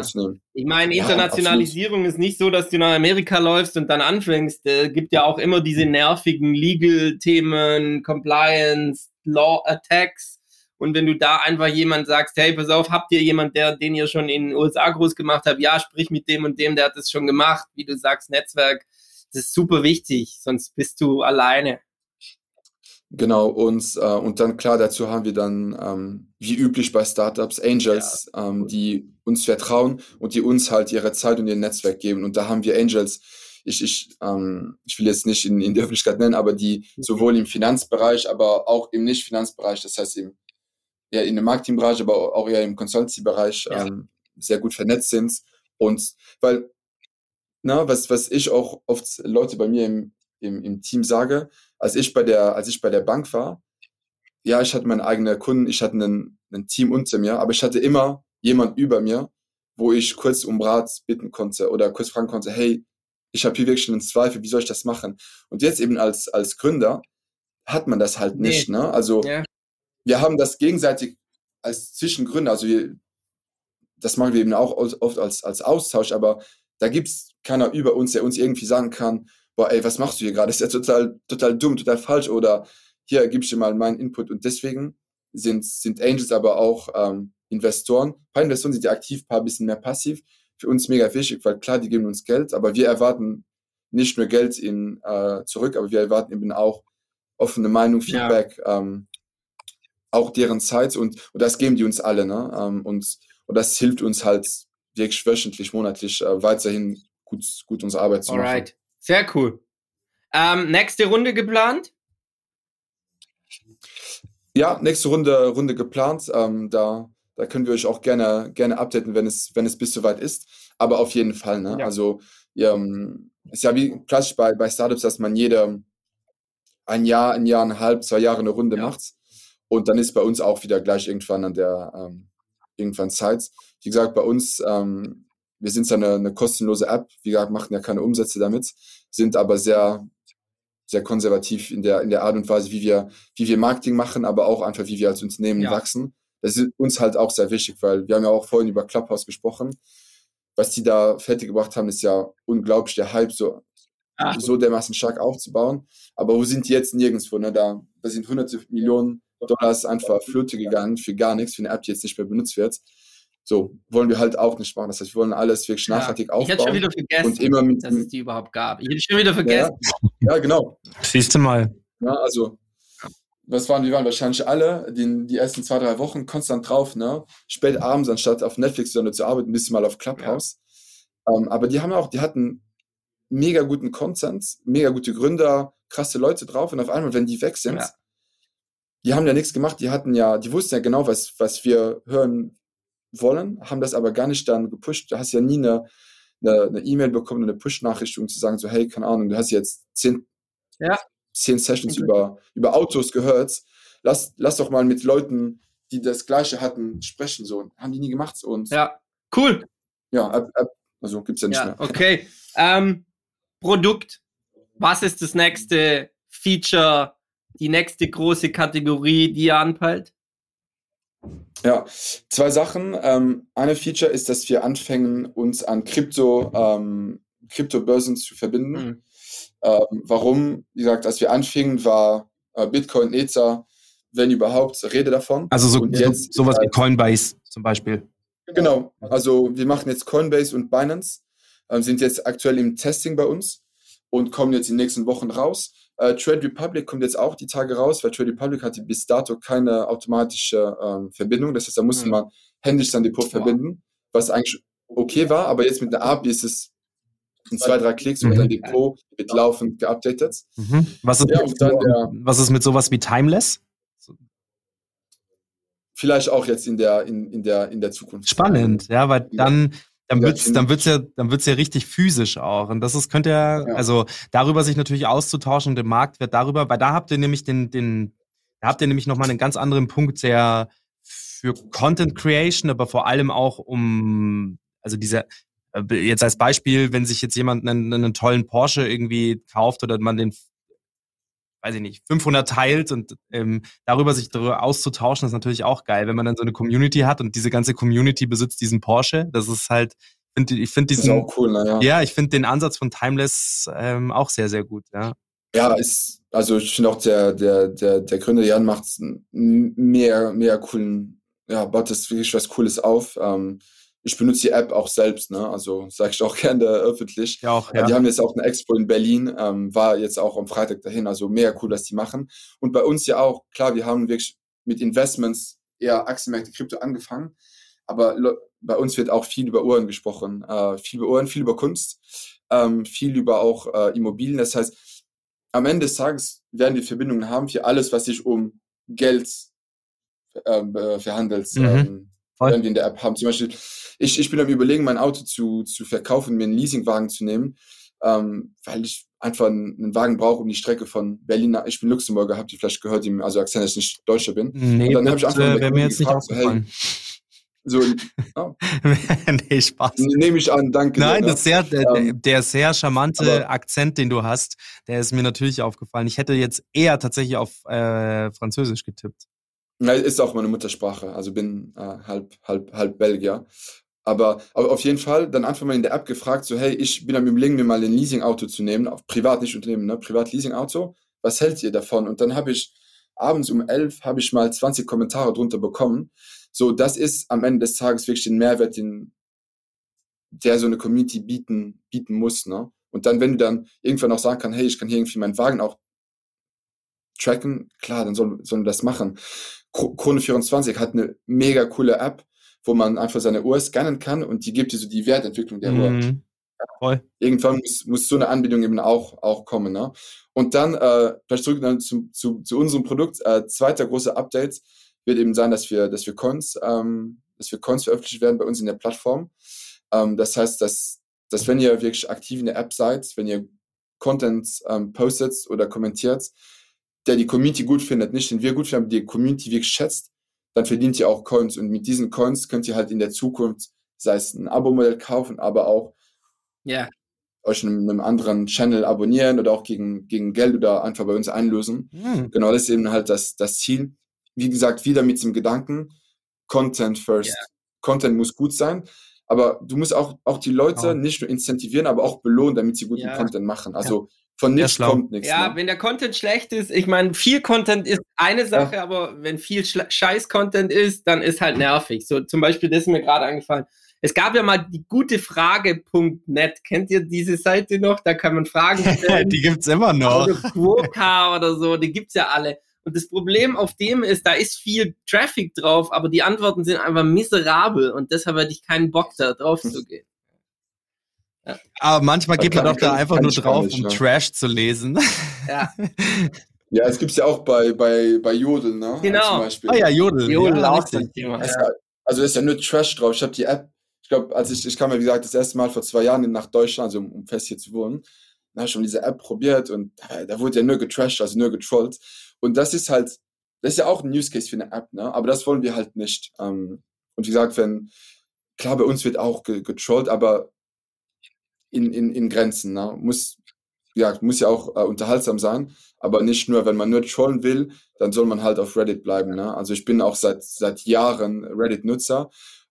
Ich meine, Ja, Internationalisierung ist nicht so, dass du nach Amerika läufst und dann anfängst. Es gibt ja auch immer diese nervigen Legal-Themen, Compliance, Law Attacks. Und wenn du da einfach jemand sagst, hey, pass auf, habt ihr jemand, der, den ihr schon in den USA groß gemacht habt? Ja, sprich mit dem und dem, der hat das schon gemacht. Wie du sagst, Netzwerk, das ist super wichtig, sonst bist du alleine. Genau, und, äh, und dann klar, dazu haben wir dann, ähm, wie üblich bei Startups, Angels, ähm, die uns vertrauen und die uns halt ihre Zeit und ihr Netzwerk geben. Und da haben wir Angels, ich, ich, ähm, ich will jetzt nicht in, in die Öffentlichkeit nennen, aber die sowohl im Finanzbereich, aber auch im Nicht-Finanzbereich, das heißt eben eher in der Marketingbranche, aber auch eher im Consultancy-Bereich Ja. ähm, sehr gut vernetzt sind. Und weil, na, was, was ich auch oft Leute bei mir im, im, im Team sage, als ich bei der, als ich bei der Bank war, ja, ich hatte meine eigenen Kunden, ich hatte einen, ein Team unter mir, aber ich hatte immer jemand über mir, wo ich kurz um Rat bitten konnte oder kurz fragen konnte, hey, ich habe hier wirklich einen Zweifel, wie soll ich das machen? Und jetzt eben als, als Gründer hat man das halt nicht, ne? Also Ja. wir haben das gegenseitig als Zwischengründer, also wir, das machen wir eben auch oft als, als Austausch, aber da gibt's keiner über uns, der uns irgendwie sagen kann, boah, ey, was machst du hier gerade? Ist ja total, total dumm, total falsch oder hier gib ich dir mal meinen Input. Und deswegen sind, sind Angels aber auch ähm, Investoren. Ein paar Investoren sind ja aktiv, ein paar bisschen mehr passiv. Für uns mega wichtig, weil klar, die geben uns Geld, aber wir erwarten nicht nur Geld in, äh, zurück, aber wir erwarten eben auch offene Meinung, Ja. Feedback, ähm, auch deren Zeit und, und das geben die uns alle. Ne? Ähm, und, und das hilft uns halt wirklich wöchentlich, monatlich äh, weiterhin gut, gut unsere Arbeit zu machen. Sehr cool. Ähm, nächste Runde geplant? Ja, nächste Runde, Runde geplant. Ähm, da, da können wir euch auch gerne, gerne updaten, wenn es, wenn es bis soweit ist. Aber auf jeden Fall. Ne? Ja. Also ja, ähm, ist ja wie klassisch bei, bei Startups, dass man jede ein Jahr, ein Jahr, ein halb, zwei Jahre eine Runde Ja. macht. Und dann ist bei uns auch wieder gleich irgendwann an der ähm, irgendwann Zeit. Wie gesagt, bei uns, ähm, wir sind ja eine, eine kostenlose App, wie gesagt, machen ja keine Umsätze damit, sind aber sehr, sehr konservativ in der, in der Art und Weise, wie wir, wie wir Marketing machen, aber auch einfach, wie wir als Unternehmen Ja. wachsen. Das ist uns halt auch sehr wichtig, weil wir haben ja auch vorhin über Clubhouse gesprochen. Was die da fertig gebracht haben, ist ja unglaublich, der Hype so, Ah. so dermaßen stark aufzubauen. Aber wo sind die jetzt nirgendwo? Ne? Da, da sind hunderte Millionen Dollars einfach Flöte gegangen für gar nichts, für eine App, die jetzt nicht mehr benutzt wird. So wollen wir halt auch nicht machen. Das heißt, wir wollen alles wirklich nachhaltig Ich hätte schon aufbauen. wieder vergessen, Und immer mit, dass es die überhaupt gab. Ich hätte schon wieder vergessen. ja, genau. Siehst du mal. Ja, also, was waren, wir waren wahrscheinlich alle die, die ersten zwei, drei Wochen konstant drauf, ne? Spät abends, anstatt auf Netflix oder zu arbeiten, bist du mal auf Clubhouse. Ähm, aber die haben auch, die hatten mega guten Content, mega gute Gründer, krasse Leute drauf und auf einmal, wenn die weg sind, Ja. die haben ja nichts gemacht, die hatten ja, die wussten ja genau, was, was wir hören wollen, haben das aber gar nicht dann gepusht. Du hast ja nie eine E-Mail bekommen, eine Push-Nachricht, um zu sagen, so, hey, keine Ahnung, du hast jetzt zehn, Ja. zehn Sessions über, über Autos gehört. Lass, lass doch mal mit Leuten, die das Gleiche hatten, sprechen. So, haben die nie gemacht. Und ja, Ja, cool. App, App, also gibt's ja nicht Ja, mehr. okay. Ähm, Produkt. Was ist das nächste Feature, die nächste große Kategorie, die ihr anpeilt? Ja, zwei Sachen. Ähm, eine Feature ist, dass wir anfangen, uns an Krypto, ähm, Kryptobörsen zu verbinden. Mhm. Ähm, warum? Wie gesagt, als wir anfingen, war äh, Bitcoin, Ether, wenn überhaupt, Rede davon. Also so, Und so, jetzt- sowas wie Coinbase zum Beispiel. Genau, also wir machen jetzt Coinbase und Binance, ähm, sind jetzt aktuell im Testing bei uns und kommen jetzt in den nächsten Wochen raus. Äh, Trade Republic kommt jetzt auch die Tage raus, weil Trade Republic hatte bis dato keine automatische ähm, Verbindung. Das heißt, da musste Mhm. man händisch sein Depot verbinden, was eigentlich okay war, aber jetzt mit der API ist es in zwei, drei Klicks und Mhm. dein Depot wird laufend geupdatet. Mhm. Was, ist Ja, mit und dann so, der- was ist mit sowas wie Timeless? Vielleicht auch jetzt in der, in, in der, in der Zukunft. Spannend, ja, weil Ja. dann, dann wird's, dann wird's ja, dann wird's ja richtig physisch auch. Und das ist, könnte ja, Ja. also darüber sich natürlich auszutauschen und der Marktwert darüber, weil da habt ihr nämlich den, den, da habt ihr nämlich nochmal einen ganz anderen Punkt, der für Content Creation, aber vor allem auch um, also dieser, äh, jetzt als Beispiel, wenn sich jetzt jemand einen, einen tollen Porsche irgendwie kauft oder man den weiß ich nicht, 500 teilt und ähm, darüber sich darüber auszutauschen, ist natürlich auch geil, wenn man dann so eine Community hat und diese ganze Community besitzt diesen Porsche. Das ist halt, find, ich finde Das ist diesen, auch cool, naja. ja, ich finde den Ansatz von Timeless ähm, auch sehr, sehr gut. Ja, Ja, ist, also ich finde auch der, der, der, der Gründer Jan macht mehr, mehr coolen, ja, baut das wirklich was Cooles auf. Ähm, ich benutze die App auch selbst, ne? Also sage ich auch gerne öffentlich. ja auch. Ja. Ja. Die haben jetzt auch eine Expo in Berlin, ähm, war jetzt auch am Freitag dahin, also mega cool, was die machen. Und bei uns ja auch, klar, wir haben wirklich mit Investments eher Aktienmärkte, Krypto angefangen, aber bei uns wird auch viel über Uhren gesprochen, äh, viel über Uhren, viel über Kunst, ähm, viel über auch äh, Immobilien. Das heißt, am Ende des Tages werden wir Verbindungen haben für alles, was sich um Geld ähm, äh, verhandelt. Mhm. Ähm, Voll. in der App haben. Zum Beispiel, ich, ich bin am überlegen, mein Auto zu, zu verkaufen, mir einen Leasingwagen zu nehmen, ähm, weil ich einfach einen, einen Wagen brauche, um die Strecke von Berlin nach, ich bin Luxemburger, habt ihr vielleicht gehört, also Akzent, dass ich nicht Deutscher bin. Nee, Und dann hab ich einfach äh, mir jetzt nicht gefragt, hey, aufgefallen. So, ja, nee, Spaß. nehme ich an, danke. Nein, ne? ist sehr, der, Ähm, der sehr charmante Akzent, den du hast, der ist mir natürlich aufgefallen. Ich hätte jetzt eher tatsächlich auf äh, Französisch getippt. Ja, ist auch meine Muttersprache, also bin äh, halb, halb, halb Belgier. Aber, aber auf jeden Fall dann einfach mal in der App gefragt, so hey, ich bin am überlegen, mir mal ein Leasingauto zu nehmen, auf privat, nicht Unternehmen, ne? privat Leasingauto. Was hält ihr davon? Und dann habe ich abends um elf habe ich mal 20 Kommentare drunter bekommen. So, das ist am Ende des Tages wirklich den Mehrwert, den der so eine Community bieten, bieten muss. Ne? Und dann, wenn du dann irgendwann auch sagen kannst, hey, ich kann hier irgendwie meinen Wagen auch tracken, klar, dann sollen soll das machen. Kro- Krone 24 hat eine mega coole App, wo man einfach seine Uhr scannen kann und die gibt dir so die Wertentwicklung der Uhr. Mhm. Voll. Irgendwann muss, muss so eine Anbindung eben auch, auch kommen. Ne? Und dann, äh, vielleicht zurück dann zu, zu, zu unserem Produkt, äh, zweiter großer Update wird eben sein, dass wir, dass wir Coins, ähm, dass wir Coins veröffentlicht werden bei uns in der Plattform. Ähm, das heißt, dass, dass wenn ihr wirklich aktiv in der App seid, wenn ihr Content ähm, postet oder kommentiert, der die Community gut findet, nicht den wir gut finden, aber die Community wirklich schätzt, dann verdient ihr auch Coins. Und mit diesen Coins könnt ihr halt in der Zukunft, sei es ein Abo-Modell kaufen, aber auch Ja. euch in einem anderen Channel abonnieren oder auch gegen, gegen Geld oder einfach bei uns einlösen. Hm. Genau, das ist eben halt das, das Ziel. Wie gesagt, wieder mit dem Gedanken, Content first. Content muss gut sein, aber du musst auch, auch die Leute Ja. nicht nur incentivieren, aber auch belohnen, damit sie guten Ja. Content machen. Also von nichts kommt nichts. Ja, ne? wenn der Content schlecht ist, ich meine, viel Content ist eine Sache, aber wenn viel Scheiß-Content ist, dann ist halt nervig. So zum Beispiel, das ist mir gerade eingefallen. Es gab ja mal die gute Frage.net. Kennt ihr diese Seite noch? Da kann man Fragen stellen. Die gibt's immer noch. oder Quoka oder so, die gibt's ja alle. Und das Problem auf dem ist, da ist viel Traffic drauf, aber die Antworten sind einfach miserabel und deshalb hatte ich keinen Bock da drauf zu gehen. Aber manchmal geht man doch da einfach nur drauf, um ne? Trash zu lesen. Ja, Ja, es gibt's ja auch bei, bei, bei Jodel, ne? Genau. Zum Beispiel. Ah ja, Jodel. Jodel ja, auch so ein Thema. Es- Ja. Also da ist ja nur Trash drauf. Ich habe die App, ich glaube, als ich, ich kam ja, wie gesagt, das erste Mal vor zwei Jahren nach Deutschland, also um, um fest hier zu wohnen, dann habe ich schon diese App probiert und da, da wurde ja nur getrashed, also nur getrollt. Und das ist halt, das ist ja auch ein Use Case für eine App, ne? Aber das wollen wir halt nicht. Ähm, und wie gesagt, wenn, klar, bei uns wird auch ge getrollt, aber in, in, in Grenzen, ne? Muss, ja, muss ja auch äh, unterhaltsam sein, aber nicht nur, wenn man nur trollen will, dann soll man halt auf Reddit bleiben. Ne? Also ich bin auch seit, seit Jahren Reddit-Nutzer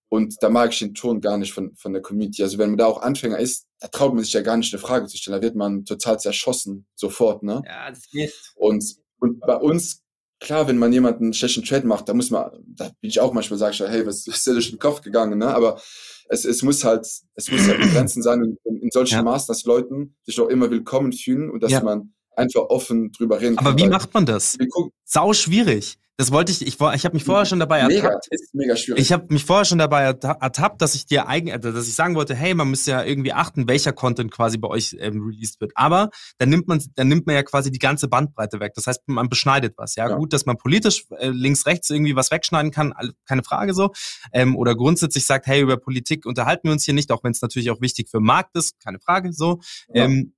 und da mag ich den Ton gar nicht von, von der Community. Also wenn man da auch Anfänger ist, da traut man sich ja gar nicht eine Frage zu stellen. Da wird man total zerschossen, sofort. Ne? ja, das ist Und, und bei uns, klar, wenn man jemanden einen schlechten Trade macht, da muss man, da bin ich auch manchmal, sage ich, hey, was ist dir durch den Kopf gegangen? Ne? Aber es, es muss halt, es muss halt Grenzen sein und in, in solchen Ja. Maßen, dass Leuten sich auch immer willkommen fühlen und dass Ja. man einfach offen drüber reden Aber kann. wie weil macht man das? Sau schwierig. Das wollte ich, ich, ich habe mich vorher schon dabei mega, ertappt. ist mega schwierig. Ich habe mich vorher schon dabei erta- ertappt, dass ich dir eigen, also dass ich sagen wollte, hey, man müsste ja irgendwie achten, welcher Content quasi bei euch ähm, released wird. Aber dann nimmt man, dann nimmt man ja quasi die ganze Bandbreite weg. Das heißt, man beschneidet was. Ja, Ja. gut, dass man politisch äh, links, rechts irgendwie was wegschneiden kann, keine Frage so. Ähm, oder grundsätzlich sagt, hey, über Politik unterhalten wir uns hier nicht, auch wenn es natürlich auch wichtig für den Markt ist, keine Frage so. Ja. Ähm,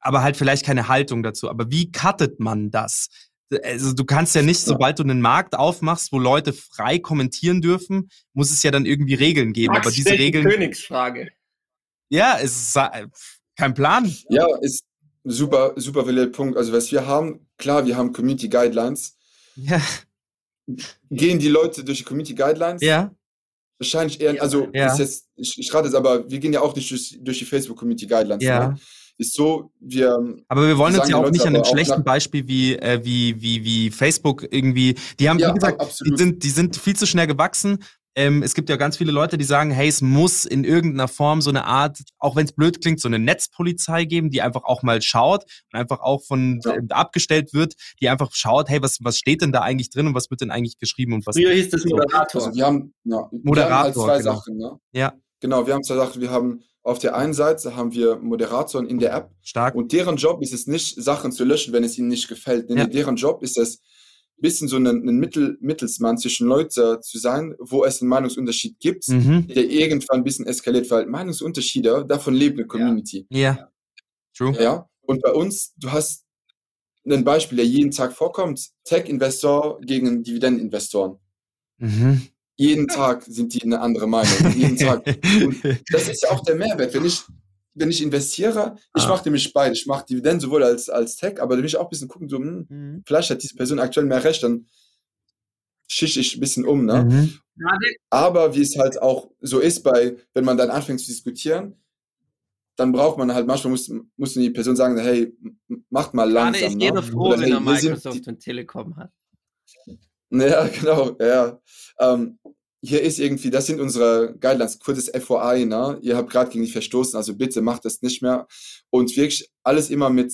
aber halt vielleicht keine Haltung dazu. Aber wie cuttet man das? Also du kannst ja nicht, sobald du einen Markt aufmachst, wo Leute frei kommentieren dürfen, muss es ja dann irgendwie Regeln geben. Max aber diese Regeln, Königsfrage. ja, es ist äh, kein Plan. Ja, ist super, super valider Punkt. Also was wir haben, klar, wir haben Community Guidelines. Ja, Gehen die Leute durch die Community Guidelines? ja, Wahrscheinlich eher, also Ja. ist jetzt, ich, ich rate es, aber wir gehen ja auch nicht durch, durch die Facebook Community Guidelines. Ja. Ne? Ist so, wir, aber wir wollen uns ja auch Leute nicht an einem schlechten Beispiel wie, äh, wie, wie, wie Facebook irgendwie, die haben, Ja, wie gesagt, die sind, die sind viel zu schnell gewachsen. Ähm, es gibt ja ganz viele Leute, die sagen, hey, es muss in irgendeiner Form so eine Art, auch wenn es blöd klingt, so eine Netzpolizei geben, die einfach auch mal schaut und einfach auch von Ja. äh, abgestellt wird, die einfach schaut, hey, was, was steht denn da eigentlich drin und was wird denn eigentlich geschrieben und was Früher hieß das. Moderator. also wir haben, ja, wir Moderator, haben halt zwei genau. Sachen. Ne? Ja. Genau, wir haben zwei Sachen. Wir haben auf der einen Seite haben wir Moderatoren in der App stark. und deren Job ist es nicht, Sachen zu löschen, wenn es ihnen nicht gefällt. Ja. deren Job ist es, bisschen so ein, ein Mittel, Mittelsmann zwischen Leute zu sein, wo es einen Meinungsunterschied gibt, Mhm. der irgendwann ein bisschen eskaliert, weil Meinungsunterschiede, davon lebt eine Community. Ja. True. Ja. Und bei uns, du hast ein Beispiel, der jeden Tag vorkommt, Tech-Investor gegen Dividendeninvestoren. Mhm. Jeden Tag sind die eine andere Meinung. Jeden Tag. Und das ist ja auch der Mehrwert. Wenn ich, wenn ich investiere, ich Ah. mache nämlich beide. Ich mache Dividenden sowohl als, als Tech, aber da will ich auch ein bisschen gucken, so, hm, Mhm. vielleicht hat diese Person aktuell mehr Recht, dann schisch ich ein bisschen um. Ne? Mhm. Aber wie es halt auch so ist, bei, wenn man dann anfängt zu diskutieren, dann braucht man halt, manchmal muss, muss die Person sagen, hey, macht mal gerade langsam. ist jeder ne? froh, Oder, wenn hey, er Microsoft und Telekom hat. Ja, genau, ja. Ähm, hier ist irgendwie, das sind unsere Guidelines, kurzes FOI, ne? Ihr habt gerade gegen die verstoßen, also bitte macht das nicht mehr. Und wirklich alles immer mit,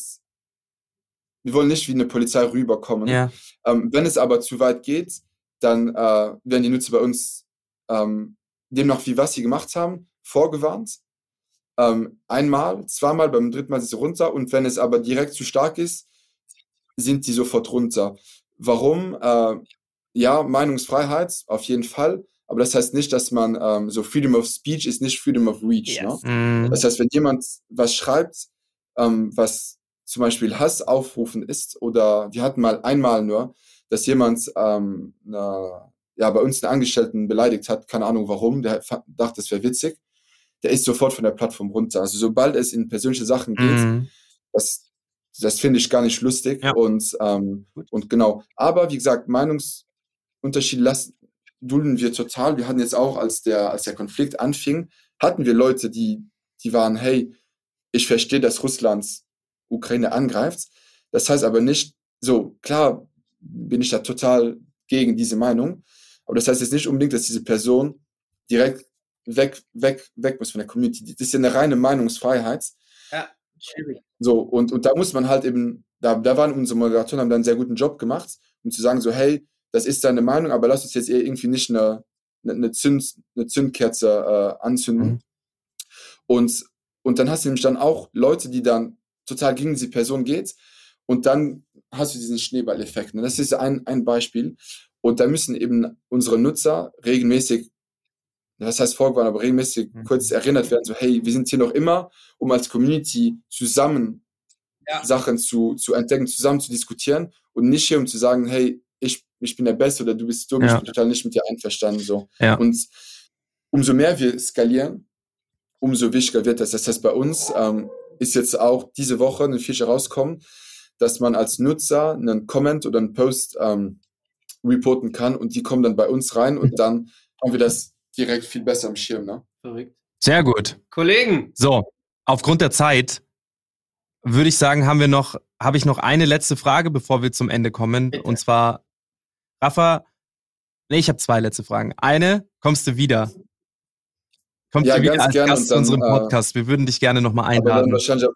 wir wollen nicht wie eine Polizei rüberkommen. Ja. Ähm, wenn es aber zu weit geht, dann äh, werden die Nutzer bei uns ähm, demnach, wie was sie gemacht haben, vorgewarnt. Ähm, einmal, zweimal, beim dritten Mal sind sie runter und wenn es aber direkt zu stark ist, sind die sofort runter. Warum? Äh, ja, Meinungsfreiheit, auf jeden Fall, aber das heißt nicht, dass man ähm, so Freedom of Speech ist nicht Freedom of Reach. Yes. Ne? Das heißt, wenn jemand was schreibt, ähm, was zum Beispiel Hass aufrufen ist oder wir hatten mal einmal nur, dass jemand ähm, eine, ja, bei uns einen Angestellten beleidigt hat, keine Ahnung warum, der dachte, das wäre witzig, der ist sofort von der Plattform runter. Also sobald es in persönliche Sachen geht, mhm. das, das finde ich gar nicht lustig ja. und, ähm, und genau. Aber wie gesagt, Meinungsunterschiede lassen, dulden wir total. Wir hatten jetzt auch, als der, als der Konflikt anfing, hatten wir Leute, die, die waren, hey, ich verstehe, dass Russland Ukraine angreift. Das heißt aber nicht, so, klar bin ich da total gegen diese Meinung, aber das heißt jetzt nicht unbedingt, dass diese Person direkt weg, weg, weg muss von der Community. Das ist ja eine reine Meinungsfreiheit. Ja, schwierig. So, und, und da muss man halt eben, da, da waren unsere Moderatoren, haben da einen sehr guten Job gemacht, um zu sagen, so, hey, das ist deine Meinung, aber lass uns jetzt irgendwie nicht eine, eine, Zünd, eine Zündkerze äh, anzünden. Mhm. Und, und dann hast du nämlich dann auch Leute, die dann total gegen diese Person geht und dann hast du diesen Schneeballeffekt. Ne? Das ist ein, ein Beispiel. Und da müssen eben unsere Nutzer regelmäßig, das heißt vorgewarnt, aber regelmäßig mhm. kurz erinnert werden, so hey, wir sind hier noch immer, um als Community zusammen ja. Sachen zu, zu entdecken, zusammen zu diskutieren und nicht hier, um zu sagen, hey, ich, bin der Beste oder du bist dumm, ja. ich bin total nicht mit dir einverstanden. So. Ja. Und umso mehr wir skalieren, umso wichtiger wird das. Das heißt, bei uns ähm, ist jetzt auch diese Woche eine Feature rauskommen, dass man als Nutzer einen Comment oder einen Post ähm, reporten kann und die kommen dann bei uns rein und dann haben wir das direkt viel besser am Schirm. Ne? Verrückt. Sehr gut. Kollegen. So, aufgrund der Zeit würde ich sagen, haben wir noch, habe ich noch eine letzte Frage, bevor wir zum Ende kommen. Bitte. Und zwar, Rafa, nee, ich habe zwei letzte Fragen. Eine, kommst du wieder? Kommst ja, du wieder als Gast zu unserem äh, Podcast? Wir würden dich gerne nochmal einladen. wahrscheinlich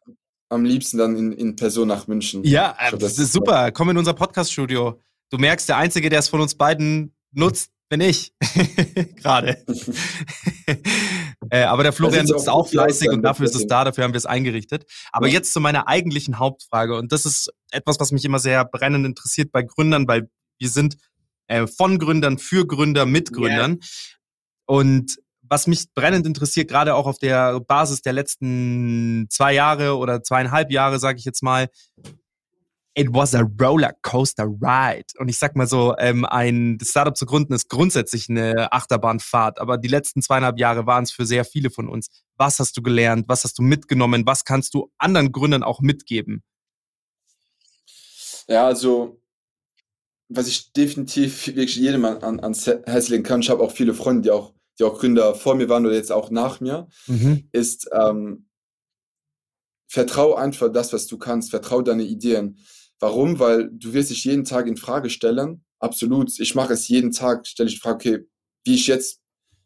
am liebsten dann in, in Person nach München. Ja, glaub, das, ist super. Komm in unser Podcast-Studio. Du merkst, der Einzige, der es von uns beiden nutzt, bin ich. Gerade. äh, aber der Florian nutzt auch, auch fleißig und dafür ist es da, dafür haben wir es eingerichtet. Aber ja. jetzt zu meiner eigentlichen Hauptfrage. Und das ist etwas, was mich immer sehr brennend interessiert bei Gründern, weil wir sind äh, von Gründern für Gründer mit Gründern. Yeah. Und was mich brennend interessiert, gerade auch auf der Basis der letzten zwei Jahre oder zweieinhalb Jahre, sage ich jetzt mal, it was a roller coaster ride. Und ich sag mal so, ähm, ein Startup zu gründen ist grundsätzlich eine Achterbahnfahrt, aber die letzten zweieinhalb Jahre waren es für sehr viele von uns. Was hast du gelernt? Was hast du mitgenommen? Was kannst du anderen Gründern auch mitgeben? Ja, also was ich definitiv wirklich jedem an, ans Herz legen kann, ich habe auch viele Freunde, die auch die auch Gründer vor mir waren oder jetzt auch nach mir, mhm. ist, ähm, vertrau einfach das, was du kannst, vertrau deine Ideen. Warum? Weil du wirst dich jeden Tag in Frage stellen. Absolut. Ich mache es jeden Tag, stelle ich die Frage, okay, wie ich jetzt,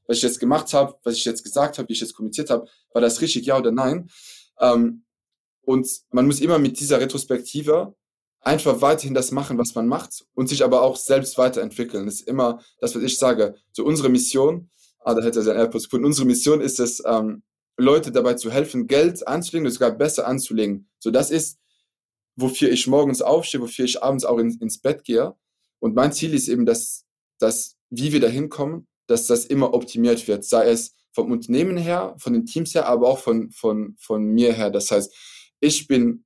was ich jetzt gemacht habe, was ich jetzt gesagt habe, wie ich jetzt kommuniziert habe, war das richtig, ja oder nein? Ähm, und man muss immer mit dieser Retrospektive einfach weiterhin das machen, was man macht und sich aber auch selbst weiterentwickeln. Das ist immer das, was ich sage. So unsere Mission ah, da hätte er sein AirPods gefunden. Unsere Mission ist es, ähm, Leute dabei zu helfen, Geld anzulegen oder sogar besser anzulegen. So, das ist, wofür ich morgens aufstehe, wofür ich abends auch in, ins Bett gehe. Und mein Ziel ist eben, dass, dass, wie wir da hinkommen, dass das immer optimiert wird. Sei es vom Unternehmen her, von den Teams her, aber auch von, von, von mir her. Das heißt, ich bin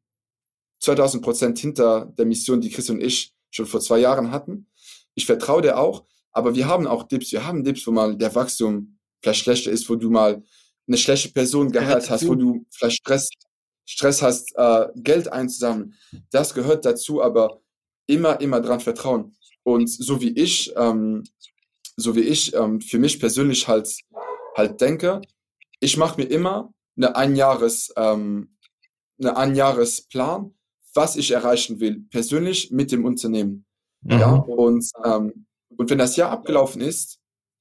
2000 Prozent hinter der Mission, die Chris und ich schon vor zwei Jahren hatten. Ich vertraue dir auch, aber wir haben auch Dips, wir haben Dips, wo mal der Wachstum vielleicht schlechter ist, wo du mal eine schlechte Person gehört hast, wo du vielleicht Stress, Stress hast, äh, Geld einzusammeln. Das gehört dazu, aber immer, immer dran vertrauen. Und so wie ich, ähm, so wie ich ähm, für mich persönlich halt, halt denke, ich mache mir immer eine Einjahres, ähm, eine Einjahresplan, was ich erreichen will, persönlich mit dem Unternehmen. Mhm. Ja, und ähm, und wenn das Jahr abgelaufen ist,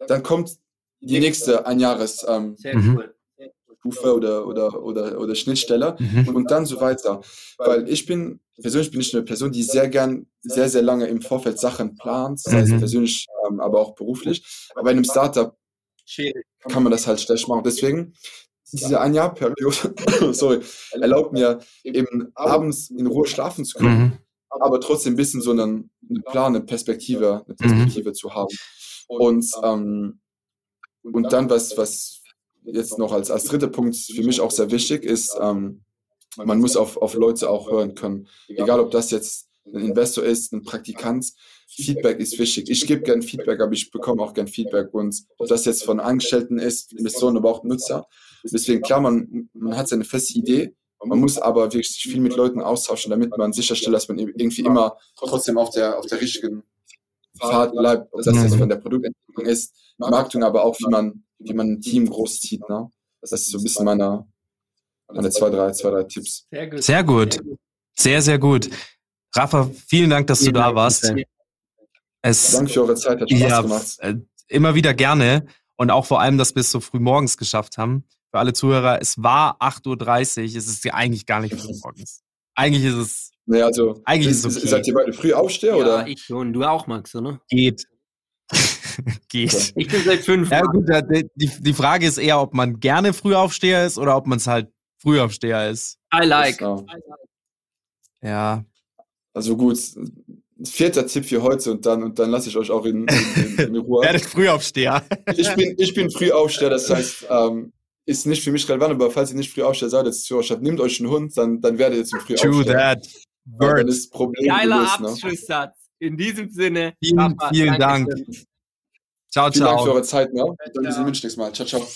dann kommt die nächste Einjahres ähm, cool. Stufe oder, oder, oder, oder Schnittstelle mhm. und dann so weiter. Weil ich bin, persönlich bin ich eine Person, die sehr gern, sehr, sehr lange im Vorfeld Sachen plant, sei es mhm. persönlich, ähm, aber auch beruflich. Aber in einem Startup kann man das halt schlecht machen. Deswegen, diese ein Jahr Periode, sorry, erlaubt mir eben abends in Ruhe schlafen zu können. Mhm aber trotzdem ein bisschen so einen, einen Plan, eine Perspektive, eine Perspektive mhm. zu haben. Und, ähm, und dann, was, was jetzt noch als, als dritter Punkt für mich auch sehr wichtig ist, ähm, man muss auf, auf Leute auch hören können. Egal, ob das jetzt ein Investor ist, ein Praktikant. Feedback ist wichtig. Ich gebe gern Feedback, aber ich bekomme auch gern Feedback. Und ob das jetzt von Angestellten ist, Investoren, aber auch Nutzer. Deswegen, klar, man, man hat seine feste Idee. Man muss aber wirklich sich viel mit Leuten austauschen, damit man sicherstellt, dass man irgendwie immer trotzdem auf der, auf der richtigen Pfad bleibt. Ob das jetzt von der Produktentwicklung ist, Marketing, aber auch, wie man, wie man ein Team großzieht. Ne? Das ist so ein bisschen meine, meine zwei, drei, zwei, drei Tipps. Sehr gut. Sehr gut. Sehr, sehr gut. Rafa, vielen Dank, dass vielen du da Dank, warst. Es, Danke für eure Zeit, hat Spaß ja, gemacht. Äh, immer wieder gerne und auch vor allem, dass wir es so früh morgens geschafft haben. Für alle Zuhörer, es war 8.30 Uhr, es ist ja eigentlich gar nicht früh morgens. Eigentlich ist es. Nee, also, eigentlich ist, ist es okay. Seid ihr beide früh aufsteher, ja, oder? ich schon. Du auch, Max, oder? Geht. Geht. Okay. Ich bin seit fünf. Ja, gut, die, die Frage ist eher, ob man gerne Frühaufsteher ist oder ob man es halt Frühaufsteher ist. I like. Ja. Also gut, vierter Tipp für heute und dann und dann lasse ich euch auch in, in, in Ruhe. Werde Frühaufsteher. ich bin ich bin Frühaufsteher, das heißt ähm, ist nicht für mich relevant, aber falls ihr nicht Frühaufsteher seid, jetzt Zuhörerschaft, nehmt euch einen Hund, dann dann werdet ihr zum Frühaufsteher. True that. Dann ist Problem Geiler gelöst? Abschlusssatz. Ne? In diesem Sinne. Vielen, Papa, vielen Dank. Ciao, ciao. Vielen Dank für eure Zeit. Ne? Dann bis zum nächsten Mal. Ciao, ciao.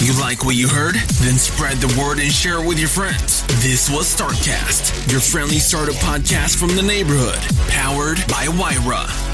You like what you heard? Then spread the word and share it with your friends. This was Startcast, your friendly startup podcast from the neighborhood, powered by Wyra.